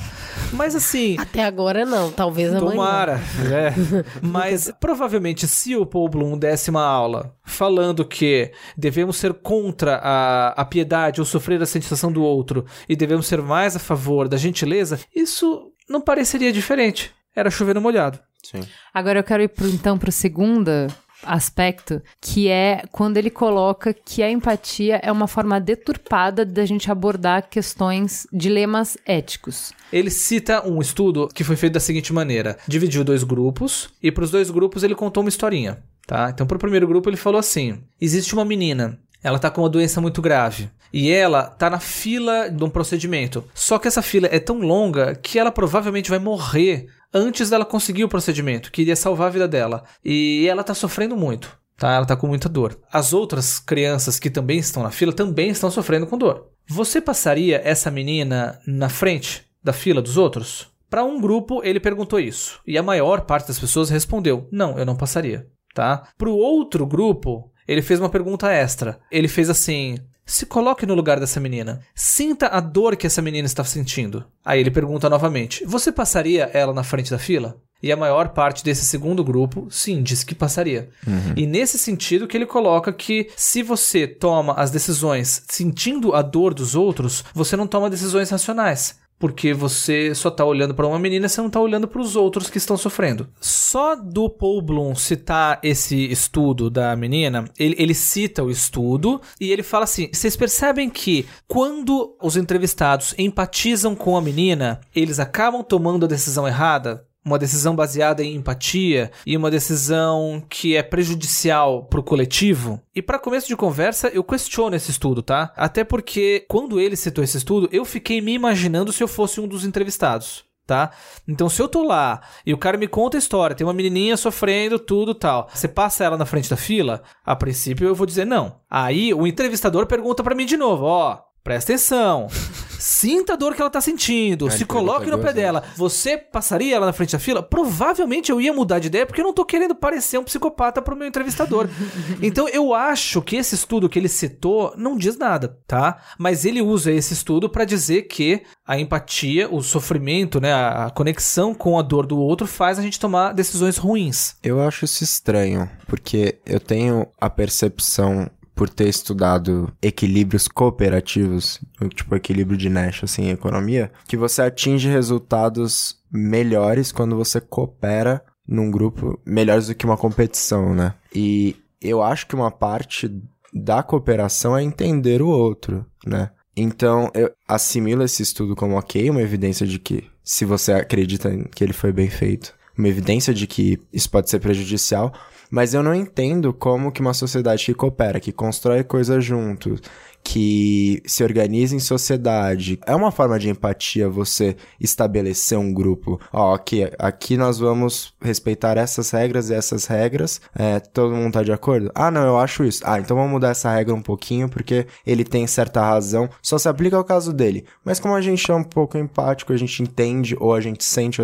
Speaker 3: Mas assim, (laughs)
Speaker 2: Até agora não, talvez amanhã.
Speaker 3: Tomara, é. (laughs) Mas provavelmente se o Paul Bloom desse uma aula falando que devemos ser contra a, a piedade ou sofrer a sensação do outro e devemos ser mais a favor da gentileza, isso não pareceria diferente. Era chover no molhado.
Speaker 4: Sim.
Speaker 1: Agora eu quero ir pro, então pro segundo aspecto, que é quando ele coloca que a empatia é uma forma deturpada da gente abordar questões, dilemas éticos.
Speaker 3: Ele cita um estudo que foi feito da seguinte maneira: dividiu dois grupos e para os dois grupos ele contou uma historinha, tá? Então para o primeiro grupo ele falou assim: existe uma menina, ela tá com uma doença muito grave e ela tá na fila de um procedimento. Só que essa fila é tão longa que ela provavelmente vai morrer antes dela conseguir o procedimento, que iria salvar a vida dela. E ela tá sofrendo muito. Tá, ela tá com muita dor. As outras crianças que também estão na fila também estão sofrendo com dor. Você passaria essa menina na frente da fila dos outros? Para um grupo, ele perguntou isso, e a maior parte das pessoas respondeu: "Não, eu não passaria", tá? Para o outro grupo, ele fez uma pergunta extra. Ele fez assim: se coloque no lugar dessa menina. Sinta a dor que essa menina está sentindo. Aí ele pergunta novamente: Você passaria ela na frente da fila? E a maior parte desse segundo grupo, sim, disse que passaria. E nesse sentido que ele coloca que se você toma as decisões sentindo a dor dos outros, você não toma decisões racionais. Porque você só tá olhando para uma menina, você não tá olhando para os outros que estão sofrendo. Só do Paul Bloom citar esse estudo da menina, ele, ele cita o estudo e ele fala assim: vocês percebem que quando os entrevistados empatizam com a menina, eles acabam tomando a decisão errada? Uma decisão baseada em empatia e uma decisão que é prejudicial pro coletivo. E para começo de conversa, eu questiono esse estudo, tá? Até porque quando ele citou esse estudo, eu fiquei me imaginando se eu fosse um dos entrevistados. Tá? Então, se eu tô lá e o cara me conta a história, tem uma menininha sofrendo, tudo tal. Você passa ela na frente da fila? A princípio, eu vou dizer não. Aí, o entrevistador pergunta pra mim de novo: ó, presta atenção. Sinta a dor que ela tá sentindo.
Speaker 4: Ah,
Speaker 3: se coloque no
Speaker 4: pergunta
Speaker 3: pé
Speaker 4: duas
Speaker 3: dela. Você passaria ela na frente da fila? Provavelmente eu ia mudar de ideia porque eu não tô querendo parecer um psicopata pro meu entrevistador. (laughs) então eu acho que esse estudo que ele citou não diz nada, tá? Mas ele usa esse estudo pra dizer que a empatia, o sofrimento, né, a conexão com a dor do outro faz a gente tomar decisões ruins.
Speaker 4: Eu acho isso estranho, porque eu tenho a percepção por ter estudado equilíbrios cooperativos, tipo equilíbrio de Nash, assim, em economia, que você atinge resultados melhores quando você coopera num grupo, melhores do que uma competição, né? E eu acho que uma parte da cooperação é entender o outro, né? Então, eu assimilo esse estudo como ok, uma evidência de que, se você acredita que ele foi bem feito, uma evidência de que isso pode ser prejudicial, mas eu não entendo como que uma sociedade que coopera, que constrói coisas juntos, que se organiza em sociedade, é uma forma de empatia você estabelecer um grupo. Ó, aqui, aqui nós vamos respeitar essas regras e essas regras. É, todo mundo tá de acordo? Ah, não, eu acho isso. Ah, então vamos mudar essa regra um pouquinho, porque ele tem certa razão. Só se aplica ao caso dele. Mas como a gente é um pouco empático, a gente entende ou a gente sente,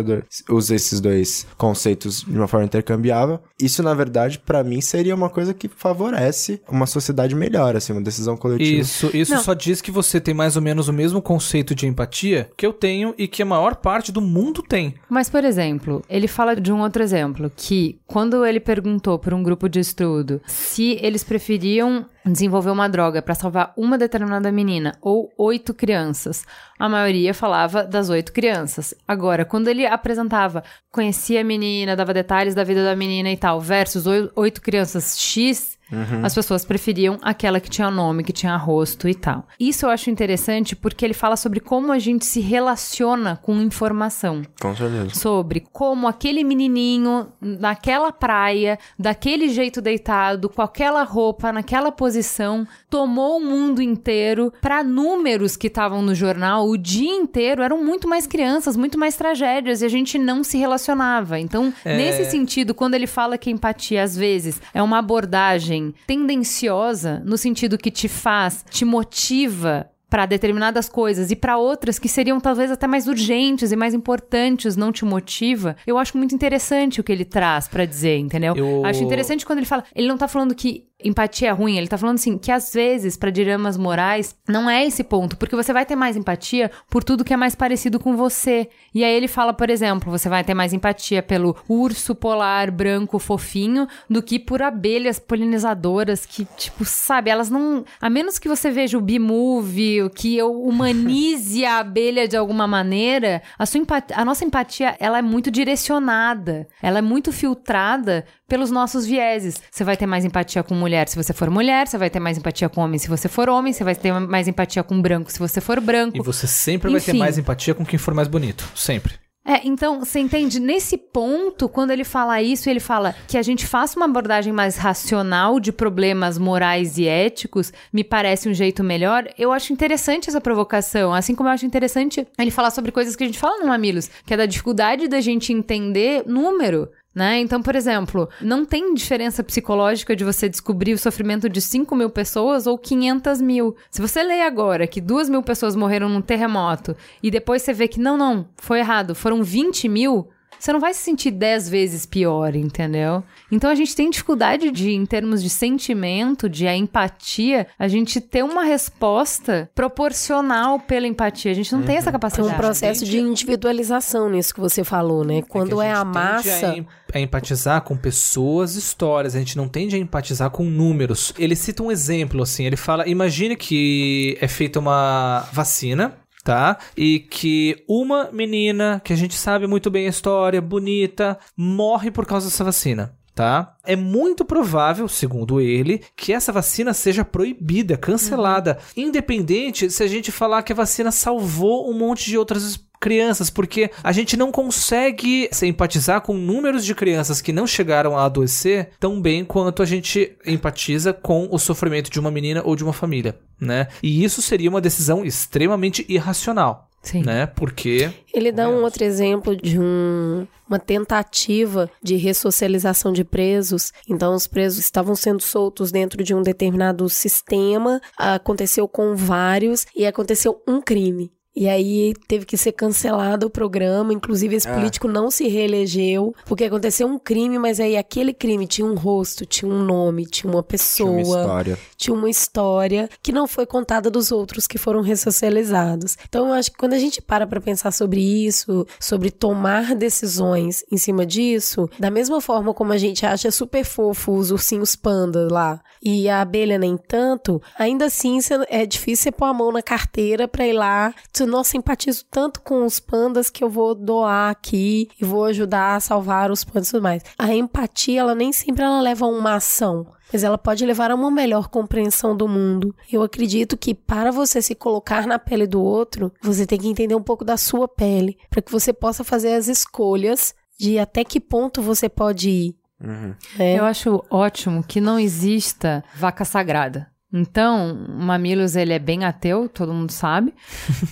Speaker 4: usa esses dois conceitos de uma forma intercambiável, isso, na verdade, pra mim seria uma coisa que favorece uma sociedade melhor, assim, uma decisão coletiva
Speaker 3: Isso. Isso, isso
Speaker 1: Não.
Speaker 3: só diz que você tem mais ou menos o mesmo conceito de empatia que eu tenho e que a maior parte do mundo tem.
Speaker 1: Mas, por exemplo, ele fala de um outro exemplo, que quando ele perguntou para um grupo de estudo se eles preferiam desenvolver uma droga para salvar uma determinada menina ou oito crianças, a maioria falava das oito crianças. Agora, quando ele apresentava, conhecia a menina, dava detalhes da vida da menina e tal, versus oi- oito crianças X, as pessoas preferiam aquela que tinha nome, que tinha rosto e tal. Isso eu acho interessante porque ele fala sobre como a gente se relaciona com informação
Speaker 4: Com certeza.
Speaker 1: sobre como aquele menininho naquela praia, daquele jeito deitado, com aquela roupa, naquela posição, tomou o mundo inteiro para números que estavam no jornal o dia inteiro eram muito mais crianças, muito mais tragédias e a gente não se relacionava. Então,
Speaker 3: É.
Speaker 1: nesse sentido, quando ele fala que empatia às vezes é uma abordagem tendenciosa no sentido que te faz, te motiva para determinadas coisas e para outras que seriam talvez até mais urgentes e mais importantes, não te motiva. Eu acho muito interessante o que ele traz para dizer, entendeu?
Speaker 3: Eu-
Speaker 1: Acho interessante quando ele fala, ele não tá falando que empatia é ruim, ele tá falando assim que às vezes para dilemas morais não é esse ponto, porque você vai ter mais empatia por tudo que é mais parecido com você. E aí ele fala, por exemplo, você vai ter mais empatia pelo urso polar branco fofinho do que por abelhas polinizadoras que, tipo, sabe, elas não, a menos que você veja o B-movie, que eu humanize a abelha de alguma maneira, a sua empatia, a nossa empatia, ela é muito direcionada, ela é muito filtrada pelos nossos vieses. Você vai ter mais empatia com mulher se você for mulher, você vai ter mais empatia com homem se você for homem, você vai ter mais empatia com branco se você for branco.
Speaker 3: E você sempre vai ter
Speaker 1: Enfim.
Speaker 3: mais empatia com quem for mais bonito. Sempre.
Speaker 1: É, então, você entende? Nesse ponto, quando ele fala isso, ele fala que a gente faça uma abordagem mais racional de problemas morais e éticos, me parece um jeito melhor. Eu acho interessante essa provocação, assim como eu acho interessante ele falar sobre coisas que a gente fala no Mamilos, que é da dificuldade da gente entender número. Né? Então, por exemplo, não tem diferença psicológica de você descobrir o sofrimento de 5 mil pessoas ou 500 mil. Se você lê agora que 2 mil pessoas morreram num terremoto e depois você vê que não, não, foi errado, foram 20 mil, você não vai se sentir 10 vezes pior, entendeu? Então a gente tem dificuldade de, em termos de sentimento, de a empatia, a gente ter uma resposta proporcional pela empatia. A gente não tem essa
Speaker 2: Tem
Speaker 1: capacidade.
Speaker 2: um processo de individualização nisso que você falou, né? Quando é,
Speaker 3: que
Speaker 2: a, massa.
Speaker 3: A, em- a empatizar com pessoas, histórias. A gente não tende a empatizar com números. Ele cita um exemplo, assim. Ele fala: imagine que é feita uma vacina. Tá? E que uma menina, que a gente sabe muito bem a história, bonita, morre por causa dessa vacina. Tá? É muito provável, segundo ele, que essa vacina seja proibida, cancelada, independente se a gente falar que a vacina salvou um monte de outras crianças, porque a gente não consegue se empatizar com números de crianças que não chegaram a adoecer tão bem quanto a gente empatiza com o sofrimento de uma menina ou de uma família, né? E isso seria uma decisão extremamente irracional,
Speaker 1: Sim.
Speaker 3: né? Porque
Speaker 2: Ele dá um outro exemplo de um- uma tentativa de ressocialização de presos. Então, os presos estavam sendo soltos dentro de um determinado sistema, aconteceu com vários e aconteceu um crime. E aí teve que ser cancelado o programa, inclusive esse
Speaker 4: Ah.
Speaker 2: político não se reelegeu, porque aconteceu um crime, mas aí aquele crime tinha um rosto, tinha um nome, tinha uma
Speaker 4: Tinha
Speaker 2: pessoa
Speaker 4: uma história.
Speaker 2: tinha uma história que não foi contada dos outros que foram ressocializados. Então, eu acho que quando a gente para para pensar sobre isso, sobre tomar decisões em cima disso, da mesma forma como a gente acha super fofo os ursinhos panda lá e a abelha nem tanto, ainda assim é difícil você pôr a mão na carteira para ir lá. Tu, Nossa, simpatizo tanto com os pandas que eu vou doar aqui e vou ajudar a salvar os pandas e tudo mais. A empatia, ela nem sempre ela leva a uma ação mas ela pode levar a uma melhor compreensão do mundo. Eu acredito que para você se colocar na pele do outro, você tem que entender um pouco da sua pele, para que você possa fazer as escolhas de até que ponto você pode ir.
Speaker 4: Uhum.
Speaker 2: né?
Speaker 1: Eu acho ótimo que não exista vaca sagrada. Então, o Mamilos, ele é bem ateu, todo mundo sabe. (laughs)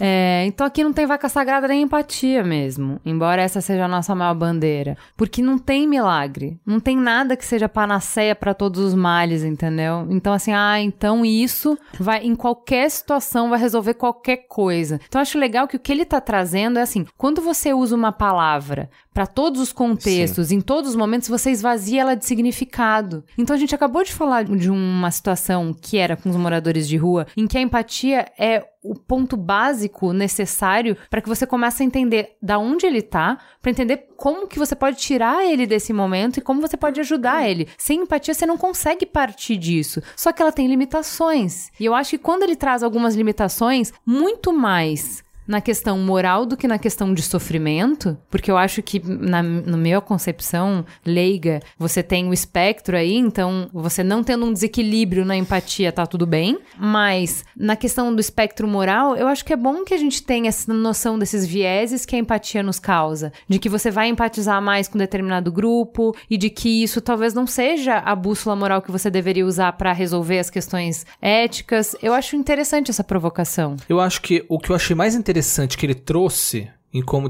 Speaker 1: É, então aqui não tem vaca sagrada nem empatia mesmo, embora essa seja a nossa maior bandeira. Porque não tem milagre, não tem nada que seja panaceia para todos os males, entendeu? Então assim, ah, então isso vai, em qualquer situação, vai resolver qualquer coisa. Então eu acho legal que o que ele tá trazendo é assim, quando você usa uma palavra para todos os contextos, em todos os momentos, você esvazia ela de significado. Então a gente acabou de falar de uma situação que era com os moradores de rua, em que a empatia é o ponto básico necessário para que você comece a entender da onde ele tá, para entender como que você pode tirar ele desse momento e como você pode ajudar ele. Sem empatia você não consegue partir disso. Só que ela tem limitações. E eu acho que quando ele traz algumas limitações, muito mais na questão moral do que na questão de sofrimento, porque eu acho que na, na minha concepção leiga, você tem o espectro aí, então você não tendo um desequilíbrio na empatia tá tudo bem, mas na questão do espectro moral, eu acho que é bom que a gente tenha essa noção desses vieses que a empatia nos causa, de que você vai empatizar mais com determinado grupo e de que isso talvez não seja a bússola moral que você deveria usar para resolver as questões éticas. Eu acho interessante essa provocação.
Speaker 3: Eu acho que o que eu achei mais interessante que ele trouxe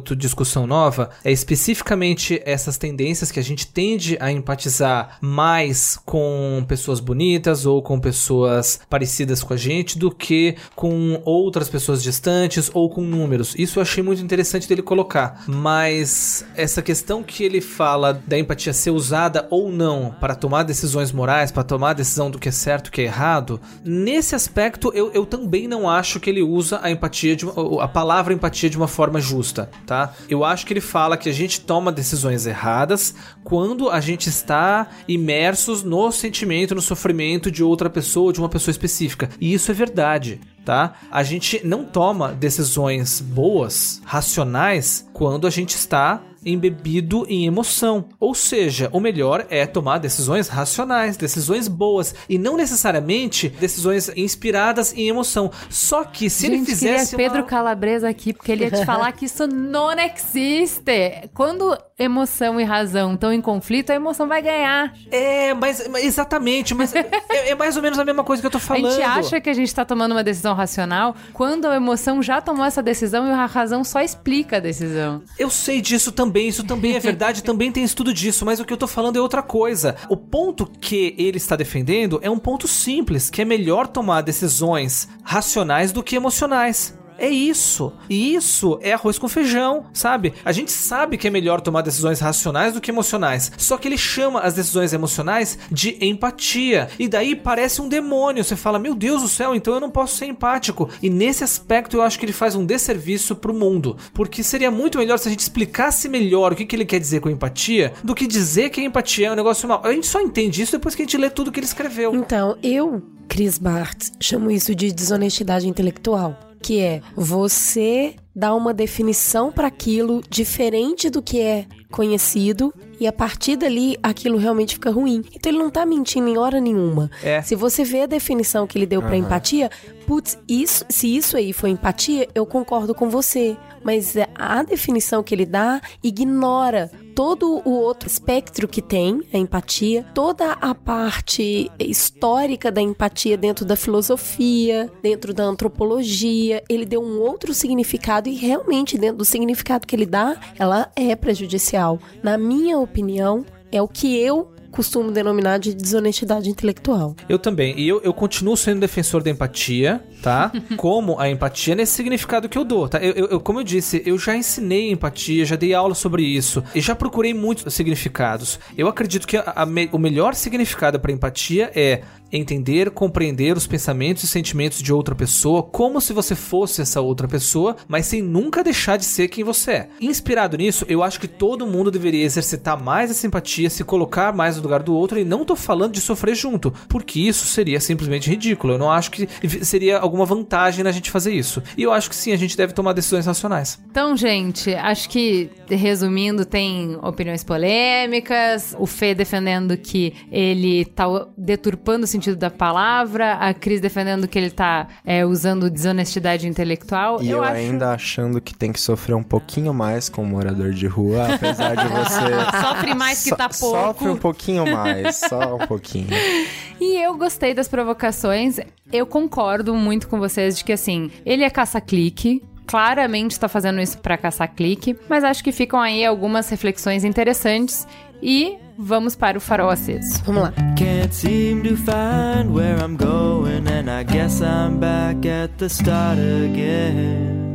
Speaker 3: tu discussão nova é especificamente essas tendências que a gente tende a empatizar mais com pessoas bonitas ou com pessoas parecidas com a gente do que com outras pessoas distantes ou com números. Isso eu achei muito interessante dele colocar. Mas essa questão que ele fala da empatia ser usada ou não para tomar decisões morais, para tomar a decisão do que é certo e o que é errado, nesse aspecto eu, eu também não acho que ele usa a empatia de a palavra empatia de uma forma justa tá? Eu acho que ele fala que a gente toma decisões erradas quando a gente está imersos no sentimento, no sofrimento de outra pessoa, de uma pessoa específica. E isso é verdade tá? A gente não toma decisões boas, racionais, quando a gente está embebido em emoção. Ou seja, o melhor é tomar decisões racionais, decisões boas e não necessariamente decisões inspiradas em emoção. Só que se
Speaker 1: Gente,
Speaker 3: ele fizesse
Speaker 1: queria Pedro
Speaker 3: uma...
Speaker 1: Calabresa aqui, porque ele ia te falar que isso não existe. Quando emoção e razão estão em conflito, a emoção vai ganhar.
Speaker 3: É, mas, exatamente, mas é, é mais ou menos a mesma coisa que eu tô
Speaker 1: A
Speaker 3: falando.
Speaker 1: gente acha que a gente tá tomando uma decisão racional quando a emoção já tomou essa decisão e a razão só explica a decisão.
Speaker 3: Eu sei disso também, isso também é verdade, (laughs) também tem estudo disso, mas o que eu tô falando é outra coisa. O ponto que ele está defendendo é um ponto simples, que é melhor tomar decisões racionais do que emocionais. É isso. E isso é arroz com feijão, sabe? A gente sabe que é melhor tomar decisões racionais do que emocionais. Só que ele chama as decisões emocionais de empatia. E daí parece um demônio. Você fala, meu Deus do céu, então eu não posso ser empático. E nesse aspecto eu acho que ele faz um desserviço pro mundo. Porque seria muito melhor se a gente explicasse melhor o que, que ele quer dizer com empatia do que dizer que a empatia é um negócio mal. A gente só entende isso depois que a gente lê tudo que ele escreveu.
Speaker 2: Então, eu, Chris Bartz, chamo isso de desonestidade intelectual, que é você dar uma definição para aquilo diferente do que é conhecido e a partir dali aquilo realmente fica ruim. Então ele não tá mentindo em hora nenhuma.
Speaker 3: É.
Speaker 2: Se você vê a definição que ele deu pra empatia, putz, isso, se isso aí foi empatia, eu concordo com você. Mas a definição que ele dá ignora todo o outro espectro que tem, a empatia, toda a parte histórica da empatia dentro da filosofia, dentro da antropologia. Ele deu um outro significado e realmente dentro do significado que ele dá, ela é prejudicial. Na minha opinião, é o que eu costumo denominar de desonestidade intelectual.
Speaker 3: Eu também. E eu, eu continuo sendo defensor da empatia, tá? como a empatia nesse significado que eu dou, tá? Eu, eu- como eu disse, eu já ensinei empatia, já dei aula sobre isso e já procurei muitos significados. Eu acredito que a- a me- o melhor significado para empatia é entender, compreender os pensamentos e sentimentos de outra pessoa como se você fosse essa outra pessoa, mas sem nunca deixar de ser quem você é. Inspirado nisso, eu acho que todo mundo deveria exercitar mais essa empatia, se colocar mais no lugar do outro e não tô falando de sofrer junto, porque isso seria simplesmente ridículo. Eu não acho que seria alguma vantagem na gente fazer isso. E eu acho que sim, a gente deve tomar decisões racionais.
Speaker 1: Então, gente, acho que, resumindo, tem opiniões polêmicas, o Fê defendendo que ele tá deturpando o sentido da palavra, a Cris defendendo que ele tá é, usando desonestidade intelectual.
Speaker 4: E eu,
Speaker 1: acho...
Speaker 4: ainda achando que tem que sofrer um pouquinho mais com morador de rua, apesar de (laughs) você.
Speaker 1: Sofre mais que
Speaker 4: So-
Speaker 1: tá pouco.
Speaker 4: Sofre um pouquinho mais, só um pouquinho. (laughs)
Speaker 1: E eu gostei das provocações. Eu concordo muito com vocês de que, assim, ele é caça-clique. Claramente tá fazendo isso pra caçar clique. Mas acho que ficam aí algumas reflexões interessantes. E vamos para o farol aceso.
Speaker 2: Vamos lá.
Speaker 5: Can't seem to find where I'm going, and I guess I'm back at the start again.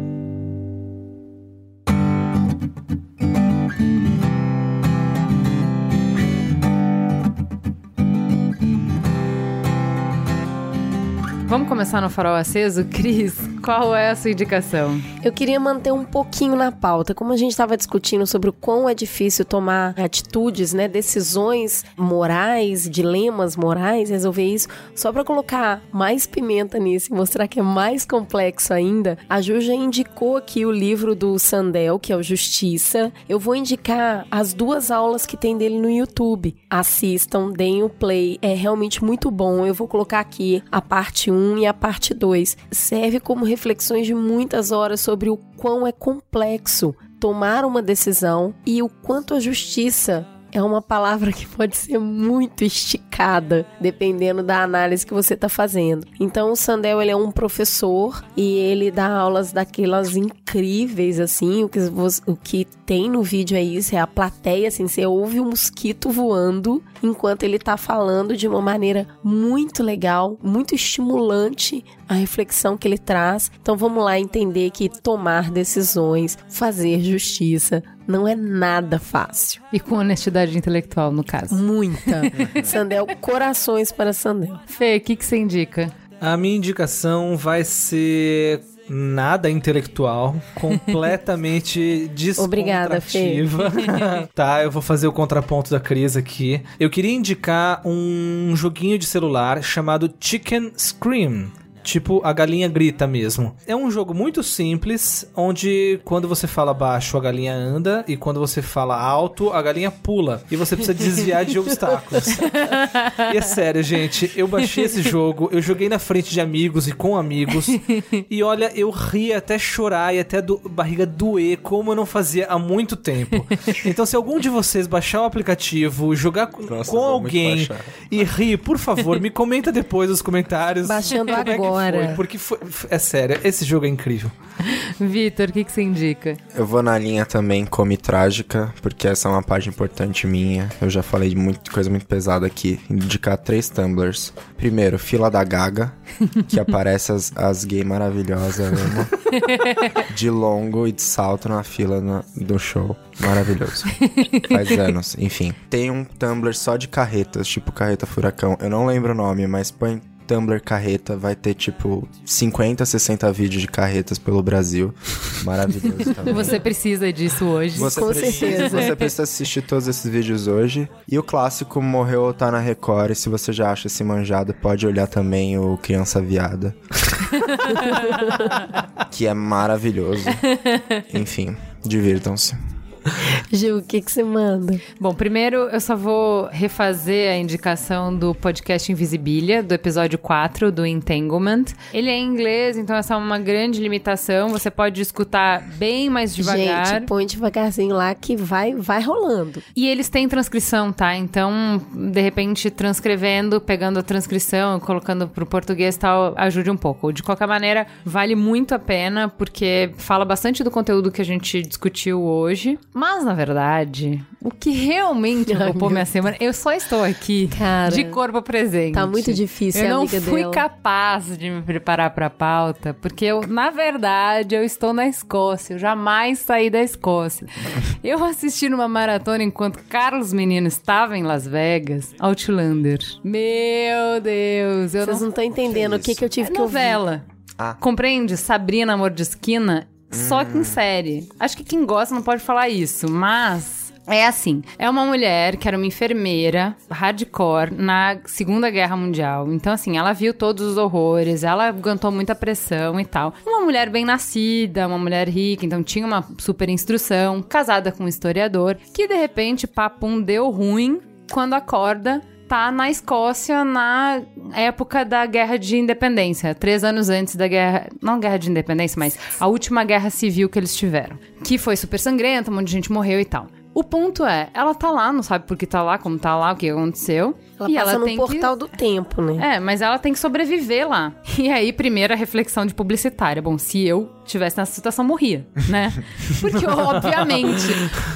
Speaker 1: Vamos começar no farol aceso? Cris, qual é a sua indicação?
Speaker 2: Eu queria manter um pouquinho na pauta, como a gente estava discutindo sobre o quão é difícil tomar atitudes, né, decisões morais, dilemas morais, resolver isso, só para colocar mais pimenta nisso e mostrar que é mais complexo ainda. A Ju já indicou aqui o livro do Sandel, que é o Justiça. Eu vou indicar as duas aulas que tem dele no YouTube. Assistam, deem o play, é realmente muito bom. Eu vou colocar aqui a parte 1 e a parte 2. Serve como reflexões de muitas horas sobre o quão é complexo tomar uma decisão e o quanto a justiça é uma palavra que pode ser muito esticada, dependendo da análise que você está fazendo. Então, o Sandel ele é um professor e ele dá aulas daquelas incríveis, assim. O que, o que tem no vídeo é isso: é a plateia, assim. Você ouve o mosquito voando enquanto ele está falando de uma maneira muito legal, muito estimulante a reflexão que ele traz. Então, vamos lá entender que tomar decisões, fazer justiça, não é nada fácil.
Speaker 1: E com honestidade intelectual, no caso.
Speaker 2: Muita. (laughs) Sandel, corações para Sandel.
Speaker 1: Fê, o que, que você indica?
Speaker 3: A minha indicação vai ser nada intelectual, completamente (laughs)
Speaker 2: Obrigada, Fê.
Speaker 3: descontrativa. (laughs) tá, eu vou fazer o contraponto da Cris aqui. Eu queria indicar um joguinho de celular chamado Chicken Scream. Tipo, a galinha grita mesmo. É um jogo muito simples, onde quando você fala baixo, a galinha anda, e quando você fala alto, a galinha pula. E você precisa desviar de obstáculos. (laughs) E é sério, gente, eu baixei esse jogo, eu joguei na frente de amigos e com amigos, (laughs) e olha, eu ri até chorar e até do, barriga doer, como eu não fazia há muito tempo. Então, se algum de vocês baixar o aplicativo, jogar com-
Speaker 4: Nossa,
Speaker 3: com alguém e rir, por favor, me comenta depois nos comentários.
Speaker 2: Baixando
Speaker 3: como é
Speaker 2: agora.
Speaker 3: foi, porque foi, é sério, esse jogo é incrível. (laughs)
Speaker 1: Vitor, o que, que você indica?
Speaker 4: Eu vou na linha também Come Trágica, porque essa é uma página importante minha. Eu já falei de muito, coisa muito pesada aqui. Indicar três tumblers. Primeiro, Fila da Gaga, (laughs) que aparece as, as gay maravilhosas, amo. (laughs) De longo e de salto na fila na- do show. Maravilhoso. Faz anos, enfim. Tem um Tumblr só de carretas, tipo Carreta Furacão. Eu não lembro o nome, mas põe Tumblr carreta, vai ter tipo 50, 60 vídeos de carretas pelo Brasil. (laughs) Maravilhoso também.
Speaker 1: Você precisa disso hoje.
Speaker 4: Você
Speaker 2: Com
Speaker 4: precisa,
Speaker 2: certeza.
Speaker 4: Você precisa assistir todos esses vídeos hoje. E o clássico Morreu ou Tá na Record. E se você já acha esse manjado, pode olhar também o Criança Viada. (laughs) que é maravilhoso. Enfim, divirtam-se. (laughs)
Speaker 2: Gil, o que, que você manda?
Speaker 1: Bom, primeiro eu só vou refazer a indicação do podcast Invisibilia, do episódio 4 do Entanglement. Ele é em inglês, então essa é uma grande limitação. Você pode escutar bem mais devagar.
Speaker 2: Gente, põe devagarzinho lá que vai, vai rolando.
Speaker 1: E eles têm transcrição, tá? Então, de repente, transcrevendo, pegando a transcrição, colocando pro português e tal, ajude um pouco. De qualquer maneira, vale muito a pena, porque fala bastante do conteúdo que a gente discutiu hoje. Mas, na verdade, o que realmente (laughs)
Speaker 2: Ai,
Speaker 1: ocupou minha semana, eu só estou aqui
Speaker 2: Cara,
Speaker 1: de corpo presente.
Speaker 2: tá muito difícil,
Speaker 1: Eu
Speaker 2: é
Speaker 1: não fui
Speaker 2: dela.
Speaker 1: capaz de me preparar pra pauta, porque eu, na verdade, eu estou na Escócia. Eu jamais saí da Escócia. (laughs) Eu assisti numa maratona enquanto Carlos Menino estava em Las Vegas, Outlander. Meu Deus, eu
Speaker 2: Vocês
Speaker 1: não
Speaker 2: estão entendendo o que, que eu tive
Speaker 1: é
Speaker 2: que ouvir.
Speaker 1: novela.
Speaker 4: Ah.
Speaker 1: Compreende? Sabrina Amor de Esquina, só que em série. Acho que quem gosta não pode falar isso, mas. É assim, é uma mulher que era uma enfermeira hardcore na Segunda Guerra Mundial. Então, assim, ela viu todos os horrores, ela aguentou muita pressão e tal. Uma mulher bem nascida, uma mulher rica, então tinha uma super instrução, casada com um historiador, que de repente, papum, deu ruim quando acorda tá na Escócia na época da Guerra de Independência, três anos antes da guerra, não Guerra de Independência, mas a última guerra civil que eles tiveram, que foi super sangrenta, um monte de gente morreu e tal. O ponto é, ela tá lá, não sabe por que tá lá, como tá lá, o que aconteceu.
Speaker 2: Ela
Speaker 1: e
Speaker 2: passa
Speaker 1: ela
Speaker 2: no
Speaker 1: tem
Speaker 2: portal
Speaker 1: que...
Speaker 2: do tempo, né?
Speaker 1: É, mas ela tem que sobreviver lá. E aí, primeira reflexão de publicitária. Bom, se eu tivesse nessa situação, morria, né? (laughs) Porque, obviamente,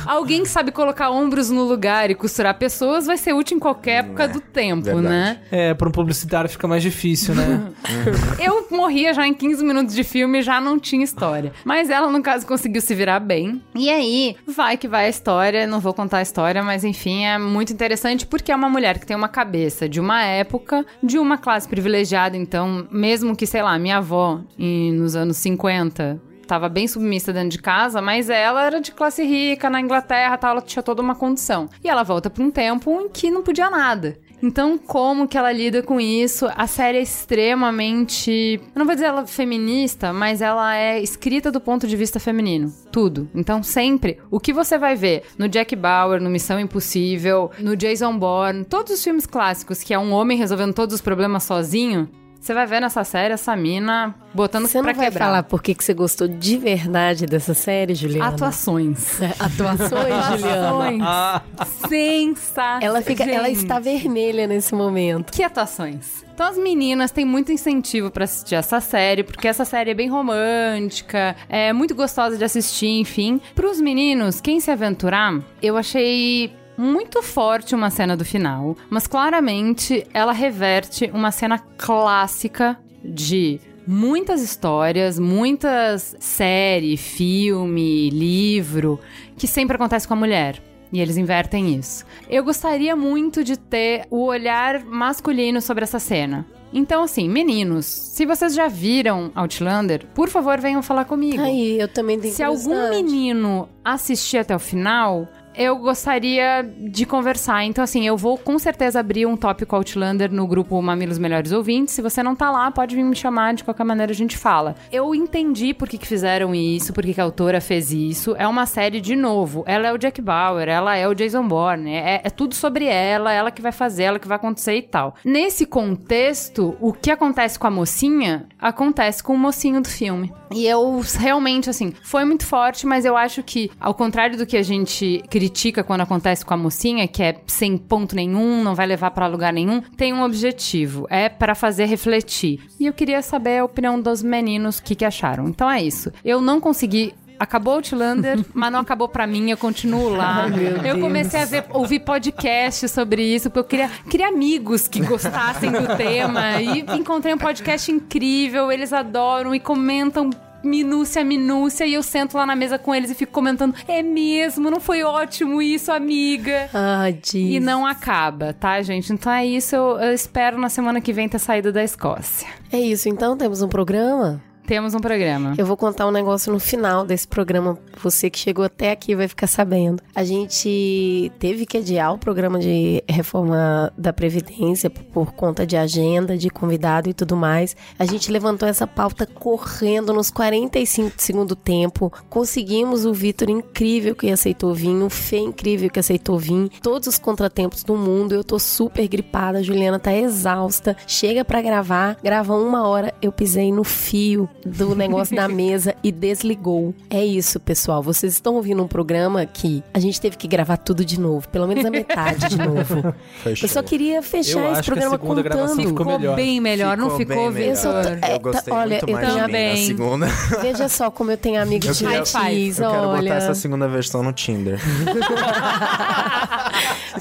Speaker 1: alguém que sabe colocar ombros no lugar e costurar pessoas vai ser útil em qualquer época do tempo,
Speaker 4: verdade.
Speaker 1: né?
Speaker 3: É, pra um publicitário fica mais difícil, né? (laughs)
Speaker 1: Eu morria já em 15 minutos de filme e já não tinha história. Mas ela, no caso, conseguiu se virar bem. E aí, vai que vai a história. Não vou contar a história, mas enfim, é muito interessante porque é uma mulher que tem uma cabeça de uma época, de uma classe privilegiada. Então, mesmo que, sei lá, minha avó, em- nos anos 50, tava bem submissa dentro de casa, mas ela era de classe rica na Inglaterra, tal, ela tinha toda uma condição. E ela volta pra um tempo em que não podia nada. Então, como que ela lida com isso? A série é extremamente. Eu não vou dizer ela feminista, mas ela é escrita do ponto de vista feminino. Tudo. Então, sempre, o que você vai ver no Jack Bauer, no Missão Impossível, no Jason Bourne, todos os filmes clássicos que é um homem resolvendo todos os problemas sozinho, você vai ver nessa série essa mina botando
Speaker 2: Você
Speaker 1: pra
Speaker 2: não vai
Speaker 1: quebrar.
Speaker 2: falar por que que você gostou de verdade dessa série, Juliana?
Speaker 1: Atuações.
Speaker 2: É, Atuações, Juliana.
Speaker 1: Atuações. Sensacional.
Speaker 2: Ela, fica, ela está vermelha nesse momento.
Speaker 1: Que atuações. Então as meninas têm muito incentivo pra assistir essa série, porque essa série é bem romântica, é muito gostosa de assistir, enfim. Pros meninos, quem se aventurar, eu achei muito forte uma cena do final, mas claramente ela reverte uma cena clássica de muitas histórias, muitas série, filme, livro que sempre acontece com a mulher. E eles invertem isso. Eu gostaria muito de ter o olhar masculino sobre essa cena. Então, assim, meninos, se vocês já viram Outlander, por favor, venham falar comigo.
Speaker 2: Aí, eu também tenho
Speaker 1: Se algum menino assistir até o final, eu gostaria de conversar. Então, assim, eu vou com certeza abrir um tópico Outlander no grupo Mamilos Melhores Ouvintes. Se você não tá lá, pode vir me chamar, de qualquer maneira a gente fala. Eu entendi por que, que fizeram isso, por que, que a autora fez isso. É uma série, de novo, ela é o Jack Bauer, ela é o Jason Bourne, é, é tudo sobre ela, ela que vai fazer, ela que vai acontecer e tal. Nesse contexto, o que acontece com a mocinha, acontece com o mocinho do filme. E eu realmente, assim, foi muito forte, mas eu acho que, ao contrário do que a gente critica quando acontece com a mocinha, que é sem ponto nenhum, não vai levar pra lugar nenhum, tem um objetivo, é pra fazer refletir. E eu queria saber a opinião dos meninos, o que, que acharam. Então é isso. Eu não consegui Acabou o Outlander, (laughs) mas não acabou pra mim, eu continuo lá. eu comecei a ver, ouvir podcast sobre isso, porque eu queria, queria amigos que gostassem do tema. E encontrei um podcast incrível, eles adoram e comentam minúcia, minúcia, e eu sento lá na mesa com eles e fico comentando: é mesmo, não foi ótimo isso, amiga.
Speaker 2: Ah, diz.
Speaker 1: E não acaba, tá, gente? Então é isso, eu, eu espero na semana que vem ter saído da Escócia.
Speaker 2: É isso, então temos um programa?
Speaker 1: Temos um programa.
Speaker 2: Eu vou contar um negócio no final desse programa. Você que chegou até aqui vai ficar sabendo. A gente teve que adiar o programa de reforma da Previdência por, conta de agenda, de convidado e tudo mais. A gente levantou essa pauta correndo nos 45 de segundo tempo. Conseguimos o Vitor incrível que aceitou vir, o Fê incrível que aceitou vir. Todos os contratempos do mundo. Eu tô super gripada. A Juliana tá exausta. Chega pra gravar. Grava uma hora. Eu pisei no fio do negócio da mesa e desligou. É isso, pessoal. Vocês estão ouvindo um programa que a gente teve que gravar tudo de novo, pelo menos a metade de novo.
Speaker 4: Fechou. (laughs)
Speaker 2: Eu só queria fechar
Speaker 3: Eu
Speaker 2: esse
Speaker 3: acho que a
Speaker 2: programa
Speaker 3: segunda gravação
Speaker 2: contando.
Speaker 3: ficou melhor.
Speaker 1: bem melhor, não
Speaker 4: Ficou
Speaker 1: ficou,
Speaker 4: bem melhor.
Speaker 2: Eu tô- é,
Speaker 4: Eu gostei
Speaker 2: olha,
Speaker 4: muito
Speaker 2: eu
Speaker 4: mais de mim
Speaker 1: também.
Speaker 4: na segunda. (laughs)
Speaker 2: Veja só como eu tenho amigo
Speaker 4: Eu
Speaker 2: de Matiz,
Speaker 4: Eu quero
Speaker 2: olha.
Speaker 4: botar essa segunda versão no Tinder. (laughs)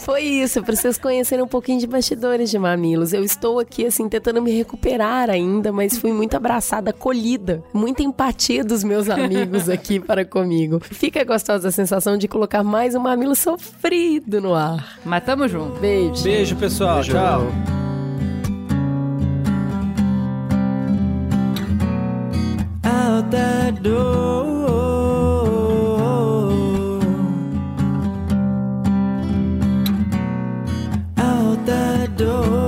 Speaker 2: Foi isso, pra vocês conhecerem um pouquinho de bastidores de mamilos. Eu estou aqui, assim, tentando me recuperar ainda, mas fui muito abraçada, acolhida. Muita empatia dos meus amigos aqui para comigo. Fica gostosa a sensação de colocar mais um mamilo sofrido no ar.
Speaker 1: Mas tamo junto.
Speaker 2: Beijo.
Speaker 3: Beijo, pessoal.
Speaker 4: Beijo.
Speaker 3: Tchau.
Speaker 5: out that door. Out that door.